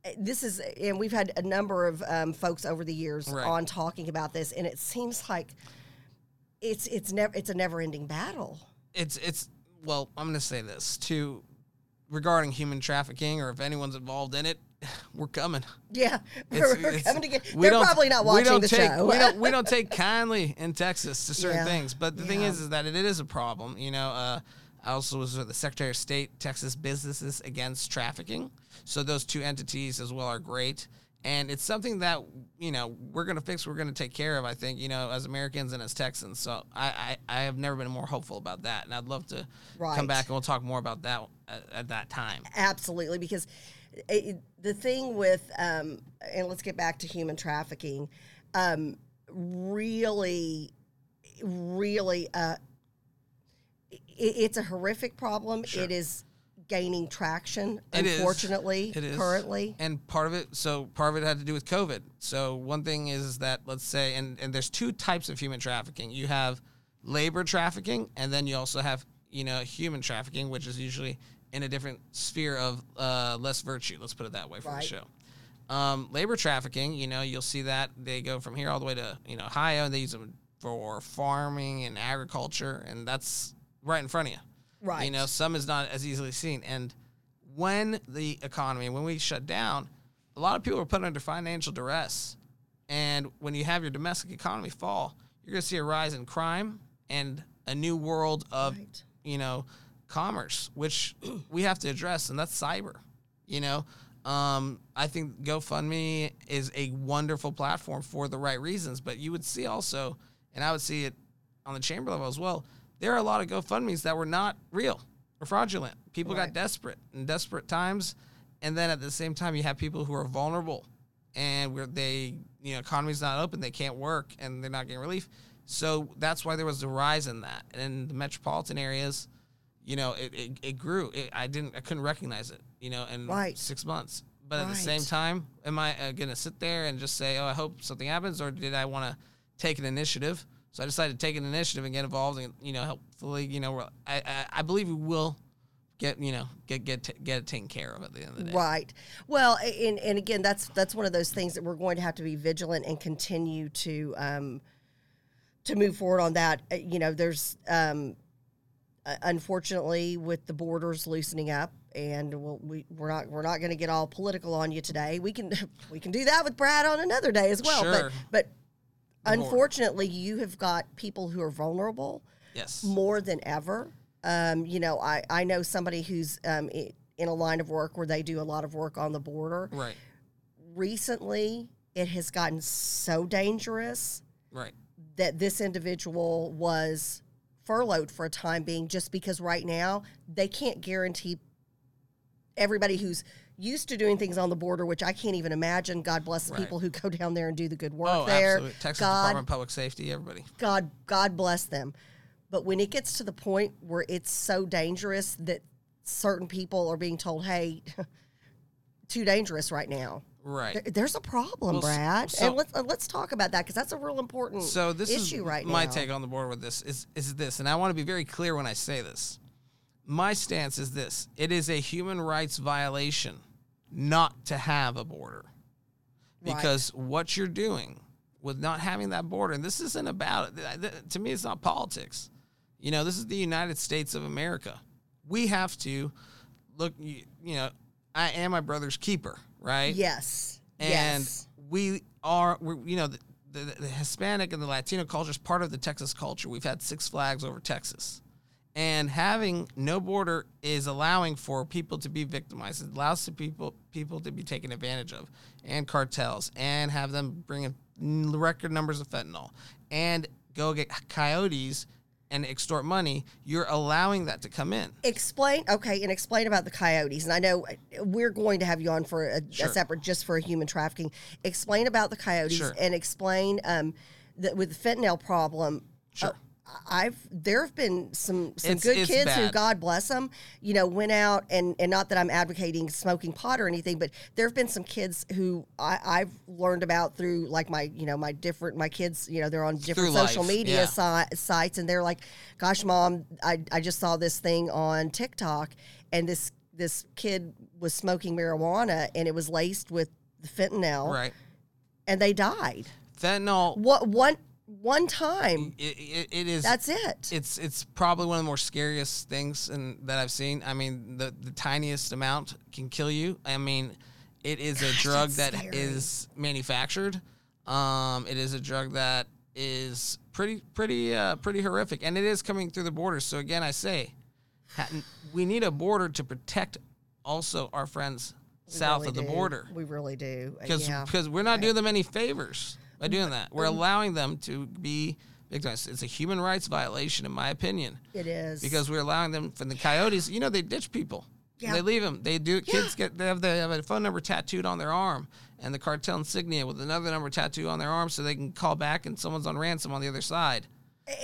uh, This is, and we've had a number of um, folks over the years Right. on talking about this, and it seems like it's it's never it's a never ending battle. It's it's well, I'm going to say this too regarding human trafficking or if anyone's involved in it, <sighs> we're coming. Yeah, <laughs> we're coming to get. we They're probably not watching the take, show. We don't we <laughs> don't take kindly in Texas to certain Yeah. things, but the thing is, is that it is a problem. You know, uh, I also was with the Secretary of State, Texas Businesses Against Trafficking. So those two entities as well are great, and it's something that you know we're going to fix. We're going to take care of. I think you know as Americans and as Texans. So I, I I have never been more hopeful about that, and I'd love to Right. come back and we'll talk more about that at, at that time. Absolutely, because it, the thing with, um, and let's get back to human trafficking, um, really, really, uh, it, it's a horrific problem. Sure. It is gaining traction, It unfortunately, It is currently. and part of it. So part of it had to do with COVID. So one thing is that let's say, and and there's two types of human trafficking. You have labor trafficking, and then you also have you know, human trafficking, which is usually in a different sphere of uh, less virtue. Let's put it that way for Right. the show. Um, labor trafficking, you know, you'll see that they go from here all the way to you know Ohio, and they use them for farming and agriculture, and that's right in front of you. Right. You know, some is not as easily seen. And when the economy, when we shut down, a lot of people are put under financial duress. And when you have your domestic economy fall, you're going to see a rise in crime and a new world of, Right. you know, commerce, which we have to address, and that's cyber. You know, um, I think GoFundMe is a wonderful platform for the right reasons, but you would see also, and I would see it on the chamber level as well. There are a lot of GoFundMe's that were not real or fraudulent. People got desperate in desperate times, and then at the same time, you have people who are vulnerable and where they, you know, economy's not open, they can't work, and they're not getting relief. So that's why there was a rise in that. And in the metropolitan areas, you know, it, it, it grew. It, I didn't, I couldn't recognize it, you know, in Right. six months. But at the same time, am I uh, going to sit there and just say, oh, I hope something happens, or did I want to take an initiative? So I decided to take an initiative and get involved, and you know, hopefully, you know, we're- I, I, I believe we will get, you know, get get t- get it taken care of at the end of the day. Right. Well, and, and again, that's that's one of those things that we're going to have to be vigilant and continue to um, to move forward on that. Uh, You know, there's um, uh, unfortunately with the borders loosening up, and we'll, we we're not we're not going to get all political on you today. We can <laughs> we can do that with Brad on another day as well. Sure. But but border. unfortunately, you have got people who are vulnerable Yes. more than ever. Um, you know, I, I know somebody who's um, in a line of work where they do a lot of work on the border. Right. Recently, it has gotten so dangerous Right. that this individual was furloughed for a time being just because right now they can't guarantee everybody who's used to doing things on the border, which I can't even imagine. God bless the Right. people who go down there and do the good work Oh, there. absolutely. Texas God Department of Public Safety, everybody. God God bless them. But when it gets to the point where it's so dangerous that certain people are being told, "Hey, <laughs> too dangerous right now." Right. There- there's a problem, Well, Brad, so- and let's uh, let's talk about that because that's a real important So this issue is right my now. take on the board with this is is this, and I want to be very clear when I say this. My stance is this: it is a human rights violation not to have a border, Right. because what you're doing with not having that border, and this isn't about to me, it's not politics. You know, this is the United States of America. We have to look. You you know, I am my brother's keeper, right? Yes. and yes. we are we're, you know the, the, the hispanic and the latino culture is part of the texas culture we've had six flags over texas and having no border is allowing for people to be victimized it allows people people to be taken advantage of and cartels and have them bring in record numbers of fentanyl and go get coyotes and extort money you're allowing that to come in Explain, okay, and explain about the coyotes. And I know we're going to have you on for a, Sure. a separate, just for human trafficking. Explain about the coyotes Sure. and explain um, that with the fentanyl problem. Sure. uh, I've there have been some some It's- good it's kids who. God bless them, you know, went out and and not that I'm advocating smoking pot or anything, but there have been some kids who I, I've learned about through like my you know my different my kids you know they're on different Through social life, media yeah. si- sites and they're like, "Gosh, mom, I, I just saw this thing on TikTok, and this this kid was smoking marijuana, and it was laced with fentanyl, right and they died. fentanyl What one one time? it, it, it is That's it. it's it's probably one of the more scariest things in, that I've seen. I mean, the the tiniest amount can kill you. I mean, it is a drug that scary. is manufactured. Um, it is a drug that is pretty pretty uh, pretty horrific, and it is coming through the border. So again, I say, we need a border to protect also our friends We south really of the do. border We really do. Uh, because yeah. because we're not doing them any favors by doing that. We're allowing them to be victimized. It's a human rights violation, in my opinion, it is because we're allowing them from the coyotes. You know, they ditch people. Yeah. They leave them. They do. Kids get they have, they have a phone number tattooed on their arm and the cartel insignia with another number tattooed on their arm, so they can call back and someone's on ransom on the other side.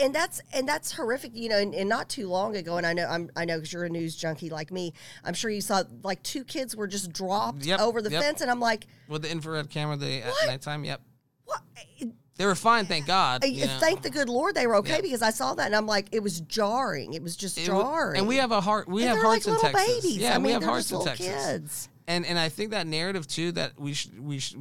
and that's and that's horrific you know and, and not too long ago and i know i'm i know because you're a news junkie like me i'm sure you saw like two kids were just dropped Yep, over the yep. fence and i'm like With the infrared camera, the at nighttime. Yep. What They were fine, thank God. You know. Thank the good Lord they were okay Yeah. because I saw that and I'm like, it was jarring. It was just It wa- jarring. and we have a heart. We And have they're hearts like in little Texas. babies. Yeah, I mean, we have they're hearts just in little Texas. kids. And and I think that narrative too that we should we should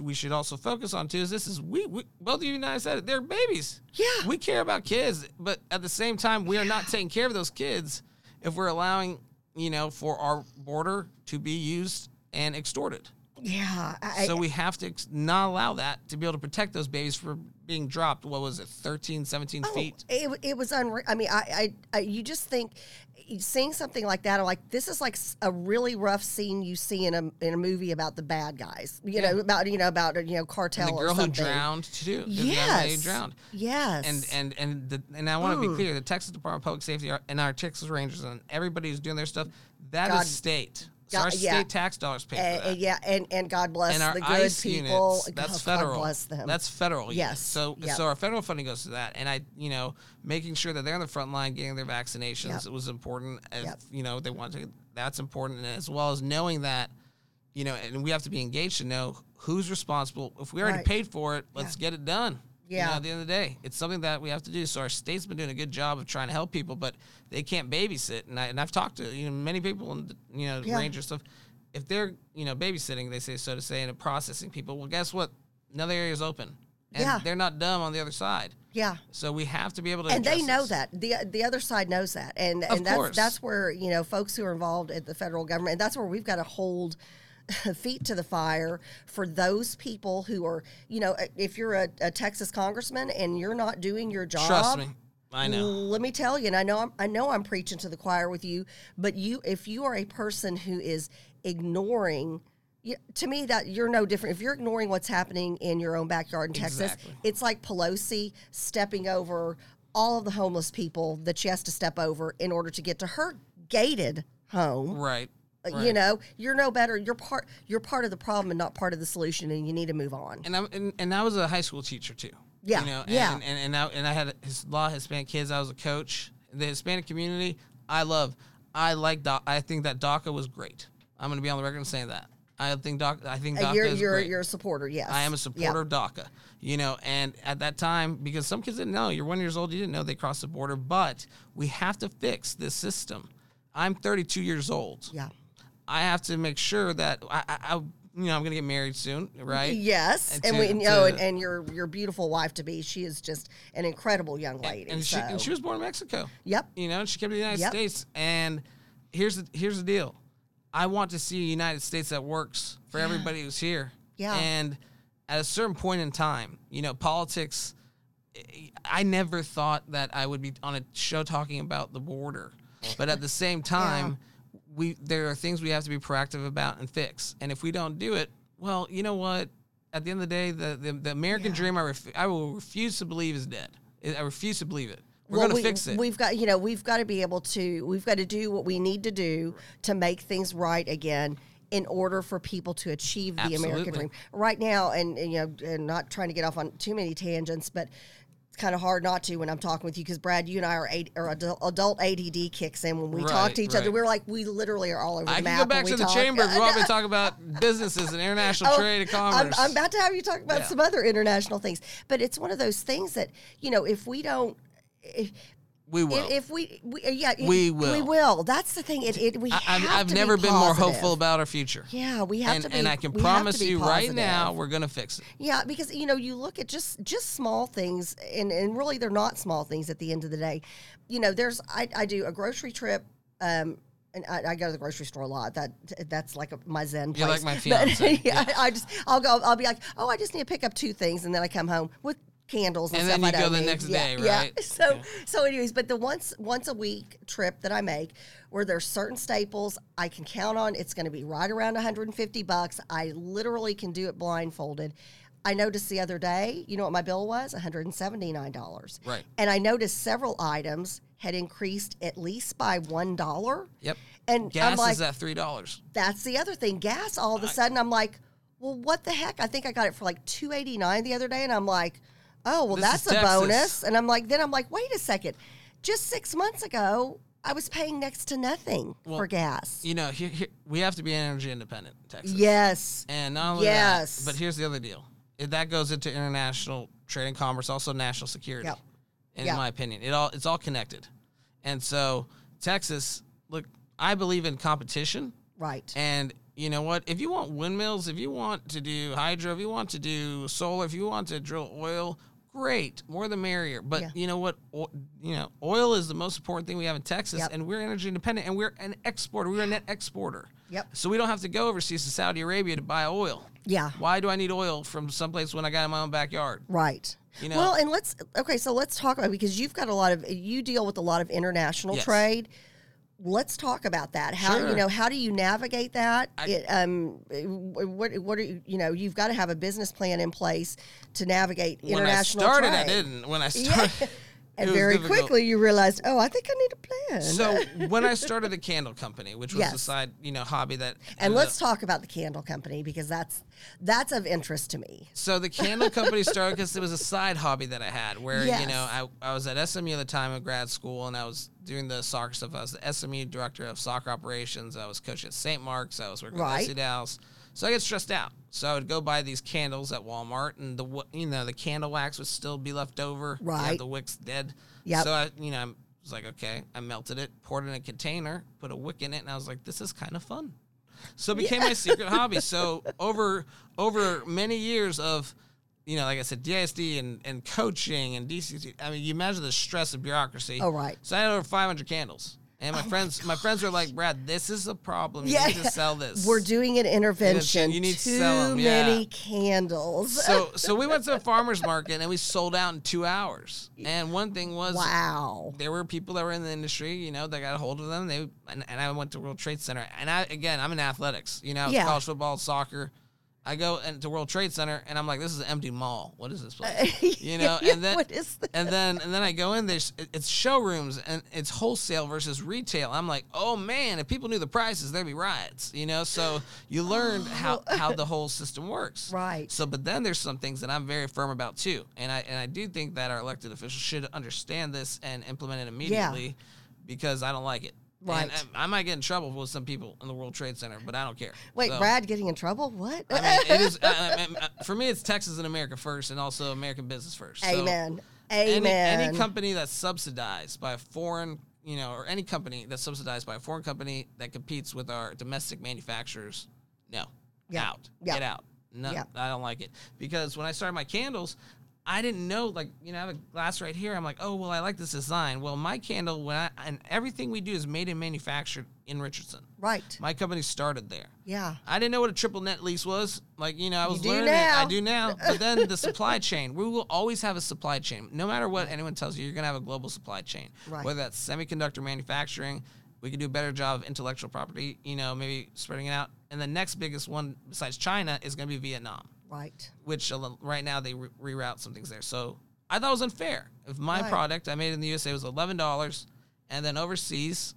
we should also focus on too is this is we, we both of you and I said it they're babies. Yeah. we care about kids, but at the same time we are not taking care of those kids if we're allowing you know for our border to be used and extorted. Yeah. I, so we have to not allow that to be able to protect those babies from being dropped. What was it, 13, 17 Oh, feet? It, it was unreal. I mean, I, I, I, you just think seeing something like that, I'm like, this is like a really rough scene you see in a in a movie about the bad guys. You know, about you know about you know cartel And the or girl who drowned too. The Yes. drowned. Yes. and and and the, and I want to be mm. clear: the Texas Department of Public Safety and our Texas Rangers and everybody who's doing their stuff, that is God- state. God- our yeah. state tax dollars pay for Uh, that. yeah, and and God bless and our the good ICE people. units, that's God, federal. God bless them. That's federal. Yes. units. So Yep. so our federal funding goes to that, and I you know making sure that they're on the front line getting their vaccinations Yep. was important. As, Yep. You know they want to. That's important, and as well as knowing that. You know, and we have to be engaged to know who's responsible. If we already Right. paid for it, let's get it done. You know, Yeah. at the end of the day, it's something that we have to do. So our state's been doing a good job of trying to help people, but they can't babysit. And, I, and I've talked to you know many people and you know Yeah. ranger stuff. If they're you know babysitting, they say so to say, and processing people. Well, guess what? Another area is open, and Yeah. they're not dumb on the other side. yeah. So we have to be able to. and they know this. that the the other side knows that and Of and that's course. that's where you know folks who are involved at the federal government and that's where we've got to hold <laughs> feet to the fire for those people who are you know if you're a, a Texas congressman and you're not doing your job Trust me, I know. let me tell you and I know I'm, I know I'm preaching to the choir with you but you if you are a person who is ignoring you, to me that you're no different if you're ignoring what's happening in your own backyard in Texas Exactly. it's like Pelosi stepping over all of the homeless people that she has to step over in order to get to her gated home. Right. Uh, You know, you're no better. You're part. You're part of the problem and not part of the solution, and you need to move on. and I and, and I was a high school teacher too. Yeah, You know, and, yeah. And and, and, I, and I had his, a lot of Hispanic kids. I was a coach. The Hispanic community, I love. I like. Doc, I think that DACA was great. I'm going to be on the record and saying that. I think Doc. I think Uh, DACA you're is you're great. you're a supporter. Yes, I am a Yeah. supporter of DACA. You know, and at that time, because some kids didn't know, you're one years old, you didn't know they crossed the border. But we have to fix this system. I'm 32 years old. Yeah. I have to make sure that I, I, I you know, I'm gonna get married soon, right? Yes, And and, we know, oh, to- and, and your your beautiful wife to be. She is just an incredible young lady. And she, so. and she was born in Mexico. Yep. You know, and she came to the United Yep. States. And here's the here's the deal. I want to see a United States that works for everybody who's here. Yeah. And at a certain point in time, you know, politics. I never thought that I would be on a show talking about the border, <laughs> but at the same time, we there are things we have to be proactive about and fix. And if we don't do it, well, you know what? At the end of the day, the the, the American dream, I ref, I will refuse to believe is dead. I refuse to believe it. We're Well, gonna we, fix it. We've got, you know, we've got to be able to, we've got to do what we need to do to make things right again in order for people to achieve the American dream. Right now, and, and, you know, and not trying to get off on too many tangents, but it's kind of hard not to when I'm talking with you because Brad, you and I are, eight, or adult, ADD kicks in when we talk to each other. We're like, we literally are all over I the can map. go back to the talk. chamber if you want me to talk about <laughs> businesses and international Oh, trade and I'm, commerce. I'm about to have you talk about Yeah. some other international things, but it's one of those things that you know if we don't. If, we will. if we, we uh, yeah, We will. We will. That's the thing. It, it we I, I've, have I've never be been more hopeful about our future. Yeah, we have and, to be. and I can to promise you right now, we're gonna fix it. Yeah, because you know you look at just just small things, and and really they're not small things at the end of the day. You know, there's I, I do a grocery trip. Um, and I, I go to the grocery store a lot. That that's like a, my zen place. You're like my <laughs> But, fiance. <laughs> yeah, I just I'll go. I'll be like, oh, I just need to pick up two things, and then I come home with candles and, And stuff. then I you go don't the need. next Yeah, day, yeah. right? <laughs> So Yeah. so anyways, but the once once a week trip that I make where there's certain staples I can count on, it's going to be right around 150 bucks. I literally can do it blindfolded. I noticed the other day, you know what my bill was? $179. Right. And I noticed several items had increased at least by $1. Yep. And Gas I'm like, is at three dollars. that's the other thing. Gas all of a sudden I'm like, well, what the heck? I think I got it for like 289 the other day and I'm like, oh, well This that's is a Texas. bonus. And I'm like, then I'm like, wait a second. Just 6 months ago, I was paying next to nothing for gas. You know, here, here, we have to be energy independent, in Texas. Yes. And not only Yes. that, but here's the other deal. it, that goes into international trade and commerce, also national security. Yep. In my opinion, it all it's all connected, and so Texas, look, I believe in competition, Right. and you know what? If you want windmills, if you want to do hydro, if you want to do solar, if you want to drill oil, great, more the merrier. But Yeah. you know what? O- you know, oil is the most important thing we have in Texas, Yep. and we're energy independent, and we're an exporter. We're a net exporter. Yep. So we don't have to go overseas to Saudi Arabia to buy oil. Yeah. Why do I need oil from someplace when I got in my own backyard? Right. You know- well, and let's okay. So let's talk about because you've got a lot of you deal with a lot of international Yes. trade. Let's talk about that. How you know how do you navigate that? I- it, um, what what are you you know you've got to have a business plan in place to navigate international. When I started, trade. I didn't. When I Yeah. <laughs> and it very quickly you realized, oh, I think I need a plan. So <laughs> when I started the candle company, which was Yes. a side, you know, hobby that and uh, let's up- talk about the candle company because that's that's of interest to me. So the candle company started because it was a side hobby that I had, where Yes. you know I, I was at SMU at the time of grad school, and I was doing the soccer stuff. I was the SMU director of soccer operations. I was coaching at St. Mark's. I was working Right. with FC Dallas. So I get stressed out. So I would go buy these candles at Walmart, and the you know the candle wax would still be left over. Right. the wick's dead. Yep. So I you know I was like, okay, I melted it, poured it in a container, put a wick in it, and I was like, this is kind of fun. So it became my secret <laughs> hobby. So over over many years of, you know, like I said, DISD and, and coaching and DCC. I mean, you imagine the stress of bureaucracy. Oh, right. So I had over 500 candles, and oh my friends my friends were like, Brad, this is a problem. You Yeah. need to sell this. We're doing an intervention. You need to Too sell 'em, yeah. many candles. so so we went to a farmer's market and we sold out in two hours. And one thing was wow. there were people that were in the industry, you know, that got a hold of them. They and, and I went to World Trade Center, and I again, I'm in athletics, you know, Yeah. college football, soccer. I go into World Trade Center, and I'm like, this is an empty mall. What is this place? <laughs> You know, and then what is this? and then and then I go in there's it's showrooms and it's wholesale versus retail. I'm like, oh man, if people knew the prices, there'd be riots. You know, so you learned <gasps> how how the oh. whole system works. Right. So, but then there's some things that I'm very firm about too, and I and I do think that our elected officials should understand this and implement it immediately, because I don't like it. Right. And I, I might get in trouble with some people in the World Trade Center, but I don't care. Wait, So, Brad getting in trouble? What? I mean, it is I uh, <laughs> for me. It's Texas and America first, and also American business first. So Amen. any, Amen. any company that's subsidized by a foreign, you know, or any company that's subsidized by a foreign company that competes with our domestic manufacturers, no, Yeah. out, Yeah. get out. No, Yeah. I don't like it because when I started my candles, I didn't know like you know I have a glass right here. I'm like, oh well, I like this design. Well, my candle when I and everything we do is made and manufactured in Richardson. right. My company started there. Yeah. I didn't know what a triple net lease was. Like, you know, I was learning it. I do now. <laughs> But then the supply chain, we will always have a supply chain. No matter what anyone tells you, you're going to have a global supply chain. Right. Whether that's semiconductor manufacturing, we could do a better job of intellectual property, you know, maybe spreading it out. And the next biggest one besides China is going to be Vietnam, Right. which right now they re- reroute some things there. So I thought it was unfair. If my Right. product I made in the USA was $11 and then overseas,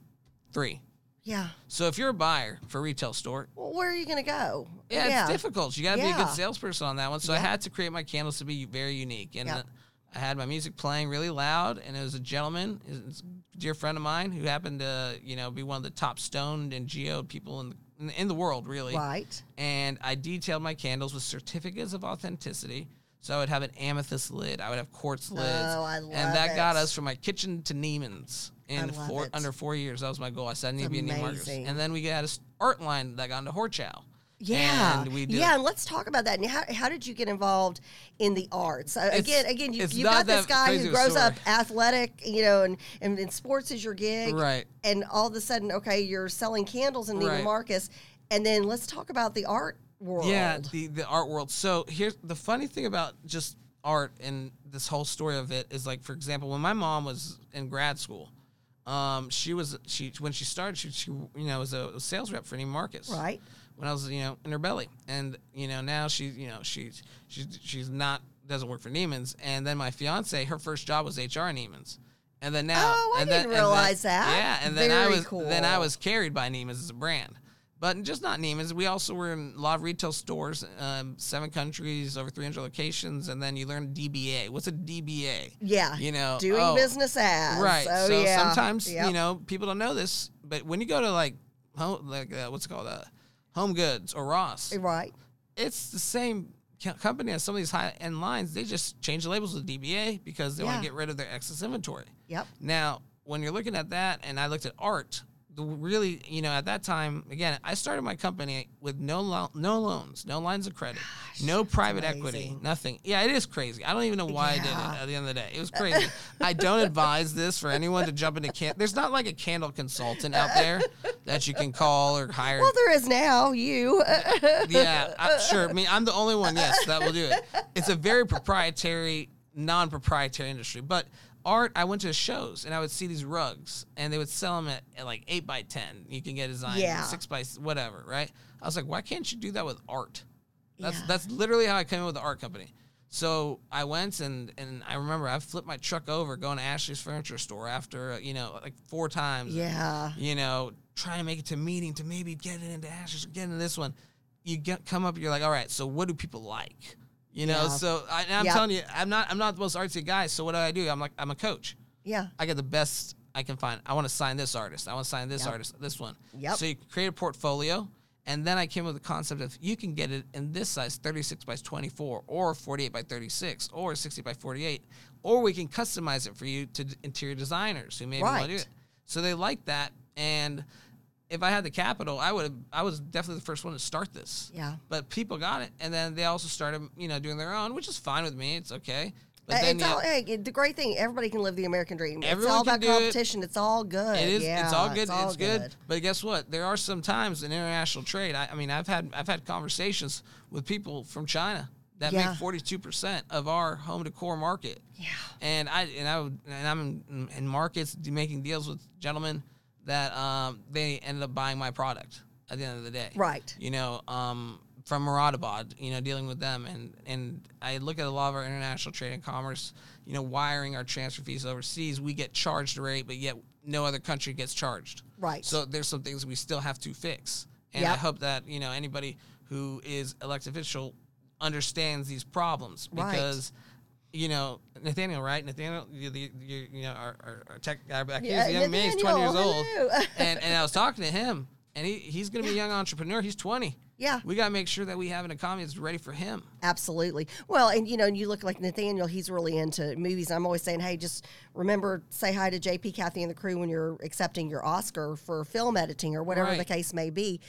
three. Yeah. So if you're a buyer for a retail store, Well, where are you going to go? yeah, it's difficult. You got to be a good salesperson on that one. So I had to create my candles to be very unique. And Yeah. uh, I had my music playing really loud, and it was a gentleman, a dear friend of mine, who happened to, you know, be one of the top stoned and geoed people in the, in, the world, really. Right. And I detailed my candles with certificates of authenticity. So I would have an amethyst lid. I would have quartz lids. Oh, I love and that got us from my kitchen to Neiman's in four, it. under four years. That was my goal. I said I need to be a Neiman Marcus. And then we got a s- art line that got into Horchow. Yeah, And yeah, and let's talk about that. And how, how did you get involved in the arts? Uh, again, again, you, you've got this guy who grows story. up athletic, you know, and, and, and sports is your gig, Right. And all of a sudden, okay, you're selling candles in Neiman Right. Marcus, and then let's talk about the art world. Yeah, the the art world. So here's the funny thing about just art and this whole story of it is like, for example, when my mom was in grad school, um, she was she when she started, she, she you know was a, sales rep for Neiman Marcus, right. When I was you know in her belly, and you know now she you know she's she's she's not doesn't work for Neiman's, and then my fiance, her first job was HR at Neiman's. And then now, Oh, I and didn't then, and then- realize that. Yeah, and then I Very was then I was carried by Neiman's as a brand. But just not Neiman's. We also were in a lot of retail stores, um, seven countries, over 300 locations, and then you learn DBA. What's a DBA? Yeah, You know, doing oh, business as Right. Oh, so yeah. sometimes Yep. you know people don't know this, but when you go to like home, like uh, what's it called, uh, Home Goods or Ross, eh, right. it's the same co- company as some of these high end lines, they just change the labels with DBA because they want Yeah. to get rid of their excess inventory. Yep. Now, when you're looking at that, and I looked at art, the really, you know, at that time, again, I started my company with no lo- no loans, no lines of credit, no private equity, nothing. Yeah, it is crazy. I don't even know why I did it. At the end of the day, it was crazy. I don't advise this for anyone to jump into can. There's not like a candle consultant out there that you can call or hire. Well, there is now you. yeah, I'm sure. I mean, I'm the only one, yes, that will do it. It's a very proprietary, non-proprietary industry. But art, I went to shows and I would see these rugs, and they would sell them at, at like eight by ten. You can get a design, Yeah. six by whatever, right? I was like, why can't you do that with art? That's Yeah. that's literally how I came in with the art company. So I went and and I remember I flipped my truck over going to Ashley's furniture store after you know like four times yeah. you know, trying to make it to a meeting to maybe get it into Ashley's, get into this one. You get come up, you're like, all right, so what do people like? You know, Yeah. so I, I'm Yep. telling you, I'm not, I'm not the most artsy guy. So what do I do? I'm like, I'm a coach. Yeah. I get the best I can find. I want to sign this artist. I want to sign this Yep. artist. This one. Yeah. So you create a portfolio, and then I came up with the concept of you can get it in this size, 36 by 24, or 48 by 36, or 60 by 48, or we can customize it for you to interior designers who maybe want to do it. So they like that, and if I had the capital, I would have. I was definitely the first one to start this. Yeah. But people got it, and then they also started, you know, doing their own, which is fine with me. It's okay. But Uh, then it's all, hey, the great thing, everybody can live the American dream. it's all about do it. competition. It's all good. It is. Yeah, it's all good. It's, all good. But guess what? There are some times in international trade. I, I mean, I've had I've had conversations with people from China that Yeah. make forty two percent of our home decor market. Yeah. And I and I would, and I'm in, in markets making deals with gentlemen that um, they ended up buying my product at the end of the day. Right. You know, um, from Moradabad, you know, dealing with them, and and I look at a lot of our international trade and commerce. You know, wiring our transfer fees overseas, we get charged a rate, but yet no other country gets charged. Right. So there's some things we still have to fix, and I hope that you know anybody who is elected official understands these problems Right. You know Nathaniel, right? Nathaniel, you, you, you know our, our, our tech guy back here. Yeah, He's a young man. He's twenty years old, <laughs> and and I was talking to him, and he, he's going to be a young entrepreneur. He's twenty. Yeah. We got to make sure that we have an economy that's ready for him. Absolutely. Well, and you know, and you look like Nathaniel, he's really into movies. I'm always saying, hey, just remember, say hi to JP, Kathy, and the crew when you're accepting your Oscar for film editing or whatever the case may be.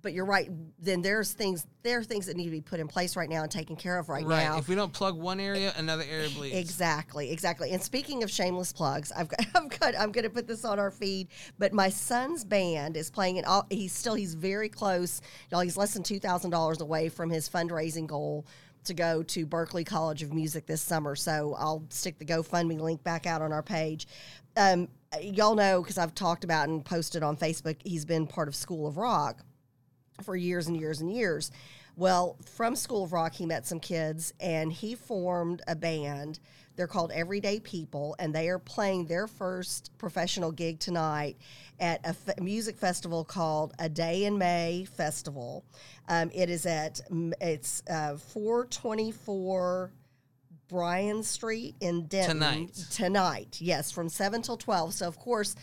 But you're right. Then there's things, there are things that need to be put in place right now and taken care of right, Right. now. If we don't plug one area, another area bleeds. Exactly, exactly. And speaking of shameless plugs, I've got, <laughs> I've got, I'm going to put this on our feed. But my son's band is playing it. All, he's still, he's very close. Y'all, he's less than two thousand dollars away from his fundraising goal to go to Berklee College of Music this summer. So I'll stick the GoFundMe link back out on our page. Um, y'all know because I've talked about and posted on Facebook. He's been part of School of Rock for years and years and years. Well, from School of Rock, he met some kids and he formed a band. They're called Everyday People, and they are playing their first professional gig tonight at a music festival called A Day in May Festival. Um, it is at it's uh, 424 Bryan Street in Denton Tonight. Tonight, yes, from seven till twelve. So of course.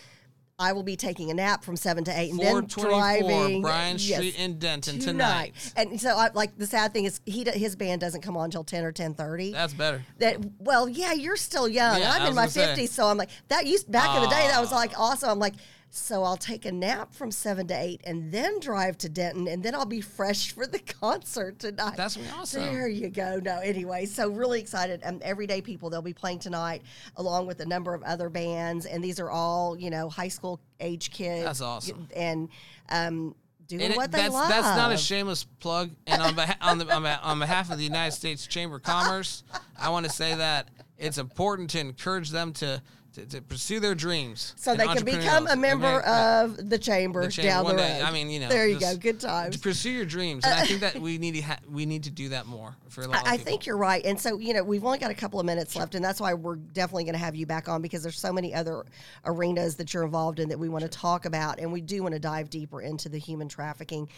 I will be taking a nap from seven to eight, and then driving Bryan yes, Street in Denton tonight. tonight. And so, I, like the sad thing is, he his band doesn't come on till ten or ten thirty. That's better. That well, yeah, you're still young. Yeah, I'm in my fifties, so I'm like that. Used back in the day, that was ah. like awesome. I'm like, so I'll take a nap from seven to eight, and then drive to Denton, and then I'll be fresh for the <laughs> concert tonight. That's awesome. There you go. No, anyway, so really excited. Um, everyday people they'll be playing tonight, along with a number of other bands, and these are all you know high school age kids. That's awesome. And um, doing And it- what they that's, love. that's not a shameless plug. And on, beha- on, the, on, on behalf of the United States Chamber of Commerce, I want to say that it's important to encourage them to, to, to pursue their dreams. so they can become a member of the chamber, The chamber down the day. road. I mean, you know, there you go. Good times. To pursue your dreams, and I think that <laughs> we need to ha- we need to do that more for a lot I, I think you're right. And so, you know, we've only got a couple of minutes left, and that's why we're definitely going to have you back on because there's so many other arenas that you're involved in that we want to talk about, and we do want to dive deeper into the human trafficking.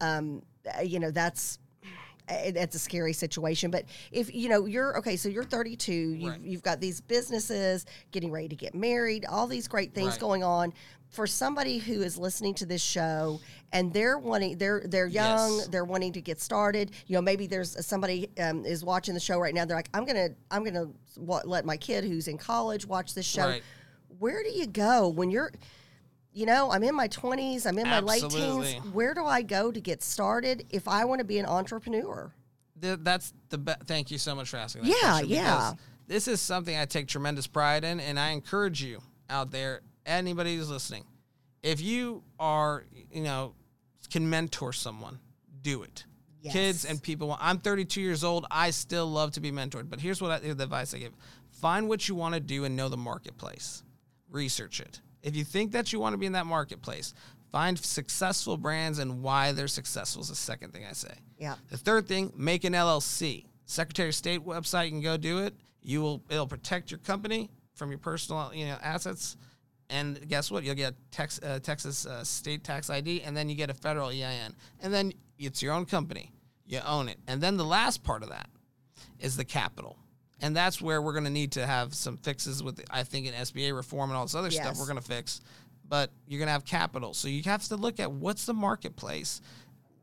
Um, uh, you know, that's that's a scary situation. But if you know you're okay, so you're 32, you've, Right. you've got these businesses getting ready to get married, all these great things Right. going on. For somebody who is listening to this show and they're wanting, they're they're young, Yes. they're wanting to get started. You know, maybe there's somebody um, is watching the show right now. They're like, I'm gonna I'm gonna let my kid who's in college watch this show. Right. Where do you go when you're you know, I'm in my 20s, I'm in my late teens. Where do I go to get started if I want to be an entrepreneur? Th- that's the be- thank you so much for asking that Yeah, question, yeah. this is something i take tremendous pride in and i encourage you out there anybody who's listening if you are you know can mentor someone do it kids and people i'm 32 years old i still love to be mentored but here's what I, the advice i give find what you want to do and know the marketplace research it if you think that you want to be in that marketplace find successful brands and why they're successful is the second thing i say Yeah. the third thing, make an LLC. Secretary of State website, you can go do it. You will it'll protect your company from your personal you know assets. And guess what? You'll get Tex, uh, Texas uh, state tax ID, and then you get a federal EIN, and then it's your own company. You own it, and then the last part of that is the capital, and that's where we're going to need to have some fixes with, I think, an SBA reform and all this other stuff we're going to fix. But you're going to have capital, so you have to look at what's the marketplace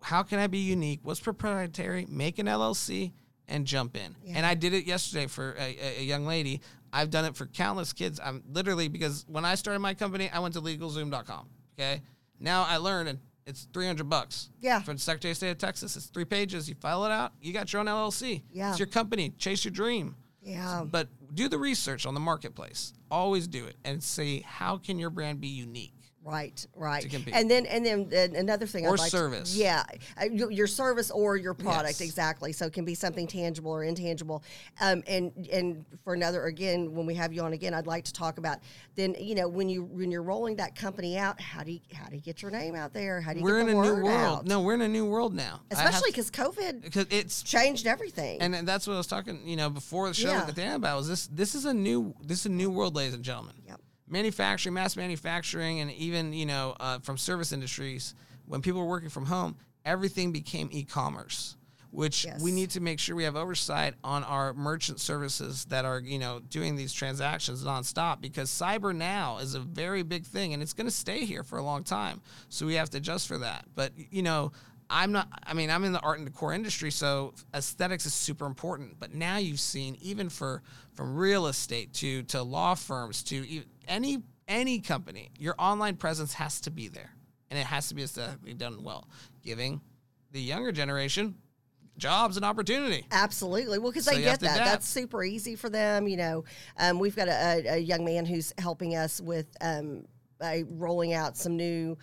how can I be unique? What's proprietary? Make an LLC and jump in. And I did it yesterday for a, a- young lady. I've done it for countless kids. I'm literally because when I started my company, I went to legalzoom.com. Okay. Now I learned and it's 300 bucks. Yeah. For the Secretary of State of Texas, it's three pages. You file it out. You got your own LLC. Yeah. It's your company. Chase your dream. Yeah. But do the research on the marketplace. Always do it and see how can your brand be unique. Right, right. And then, and then another thing, Or I'd like to- service. yeah, uh, your, your service or your product, Yes. exactly. So it can be something tangible or intangible. Um, and and for another, again, when we have you on again, I'd like to talk about then you know when you when you're rolling that company out, how do you how do you get your name out there? How do you get word out? We're in a new world. out? No, we're in a new world now. Especially because COVID because it's changed everything. and that's what I was talking, you know, before the show Yeah. with Dan about was this. This is a new, this is a new world, ladies and gentlemen. Yep. Manufacturing, mass manufacturing, and even you know uh, from service industries. When people were working from home, everything became e-commerce, which we need to make sure we have oversight on our merchant services that are you know doing these transactions nonstop because cyber now is a very big thing and it's going to stay here for a long time. So we have to adjust for that. But you know. I'm not. I mean, I'm in the art and decor industry, so aesthetics is super important. But now you've seen, even for from real estate to to law firms to any any company, your online presence has to be there, and it has to be aesthetically done well, giving the younger generation jobs and opportunity. Absolutely. Well, because So they get that. adapt. That's super easy for them. You know, um, we've got a, a, a young man who's helping us with um, uh, rolling out some new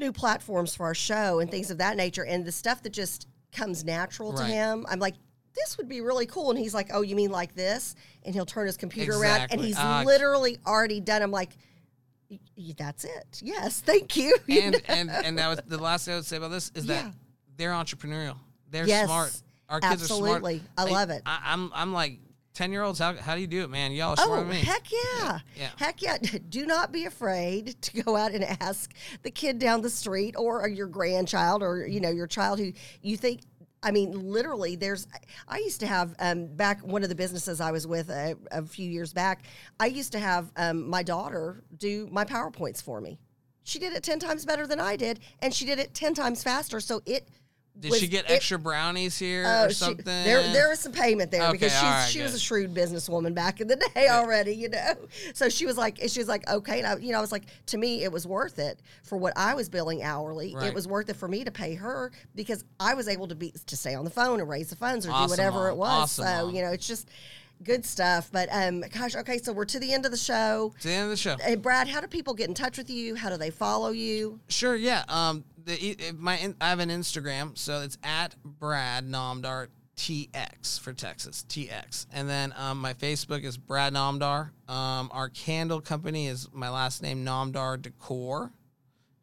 new platforms for our show and things of that nature. And the stuff that just comes natural to Right. him, I'm like, this would be really cool. And he's like, oh, you mean like this? And he'll turn his computer around and he's Ah, literally already done. I'm like, "Y- y- that's it. Yes, thank you. <laughs> You And know? and and that was the last thing I would say about this is Yeah. that they're entrepreneurial. They're Yes, smart. Our kids absolutely. are smart. I love it. I, I'm I'm like ten year olds. How, how do you do it, man? Y'all are Oh, me. heck yeah. Yeah. Heck yeah. Do not be afraid to go out and ask the kid down the street or your grandchild or, you know, your child who you think, I mean, literally, there's, I used to have, um, back one of the businesses I was with a, a few years back, I used to have um, my daughter do my PowerPoints for me. She did it 10 times better than I did, and she did it 10 times faster. So it, Did she get it- extra brownies here Oh, or she- something? there, there was some payment there Okay, because she's, right, she was a shrewd businesswoman back in the day already, you know. So she was like, she was like, okay, and I, you know, I was like, to me, it was worth it for what I was billing hourly. It was worth it for me to pay her because I was able to be to stay on the phone and raise the funds or Awesome, do whatever it was. Awesome, so Mom. you know, it's just good stuff. But um, gosh, okay, so we're to the end of the show. to the end of the show. Hey, Brad, how do people get in touch with you? How do they follow you? Sure, yeah. Um, the my I have an Instagram, so it's at Brad Namdar TX for Texas TX, and then um, my Facebook is Brad Namdar. Um, our candle company is my last name Namdar Decor,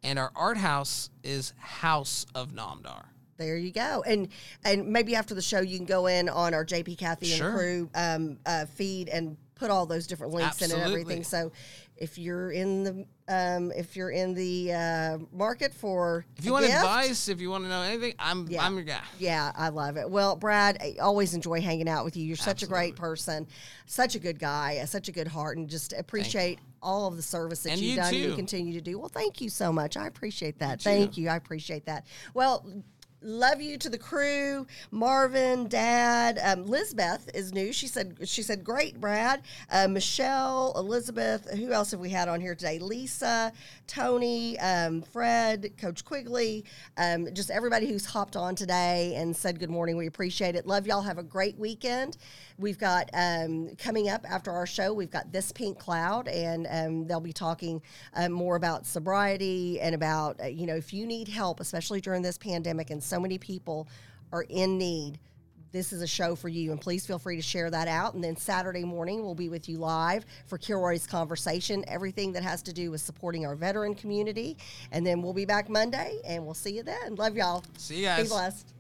and our art house is House of Namdar. There you go. And and maybe after the show, you can go in on our JP Kathy and Sure. crew um, uh, feed and put all those different links in and everything. So if you're in the um, if you're in the uh, market for If you want gift, advice, if you want to know anything, I'm Yeah. I'm your guy. yeah, I love it. Well, Brad, I always enjoy hanging out with you. You're such a great person, such a good guy, uh, such a good heart, and just appreciate all of the service that And you've you done and you continue to do. Well, thank you so much. I appreciate that. too. Thank you. I appreciate that. Well, love you to the crew, Marvin, Dad, um, Lizbeth is new. She said she said great, Brad, uh, Michelle, Elizabeth. Who else have we had on here today? Lisa, Tony, um, Fred, Coach Quigley, um, just everybody who's hopped on today and said good morning. We appreciate it. Love y'all. Have a great weekend. We've got um, coming up after our show. We've got this pink cloud, and um, they'll be talking um, more about sobriety and about uh, you know if you need help, especially during this pandemic, and so many people are in need. This is a show for you, and please feel free to share that out. And then Saturday morning, we'll be with you live for Kilroy's conversation, everything that has to do with supporting our veteran community. And then we'll be back Monday, and we'll see you then. Love y'all. See you guys. Be blessed.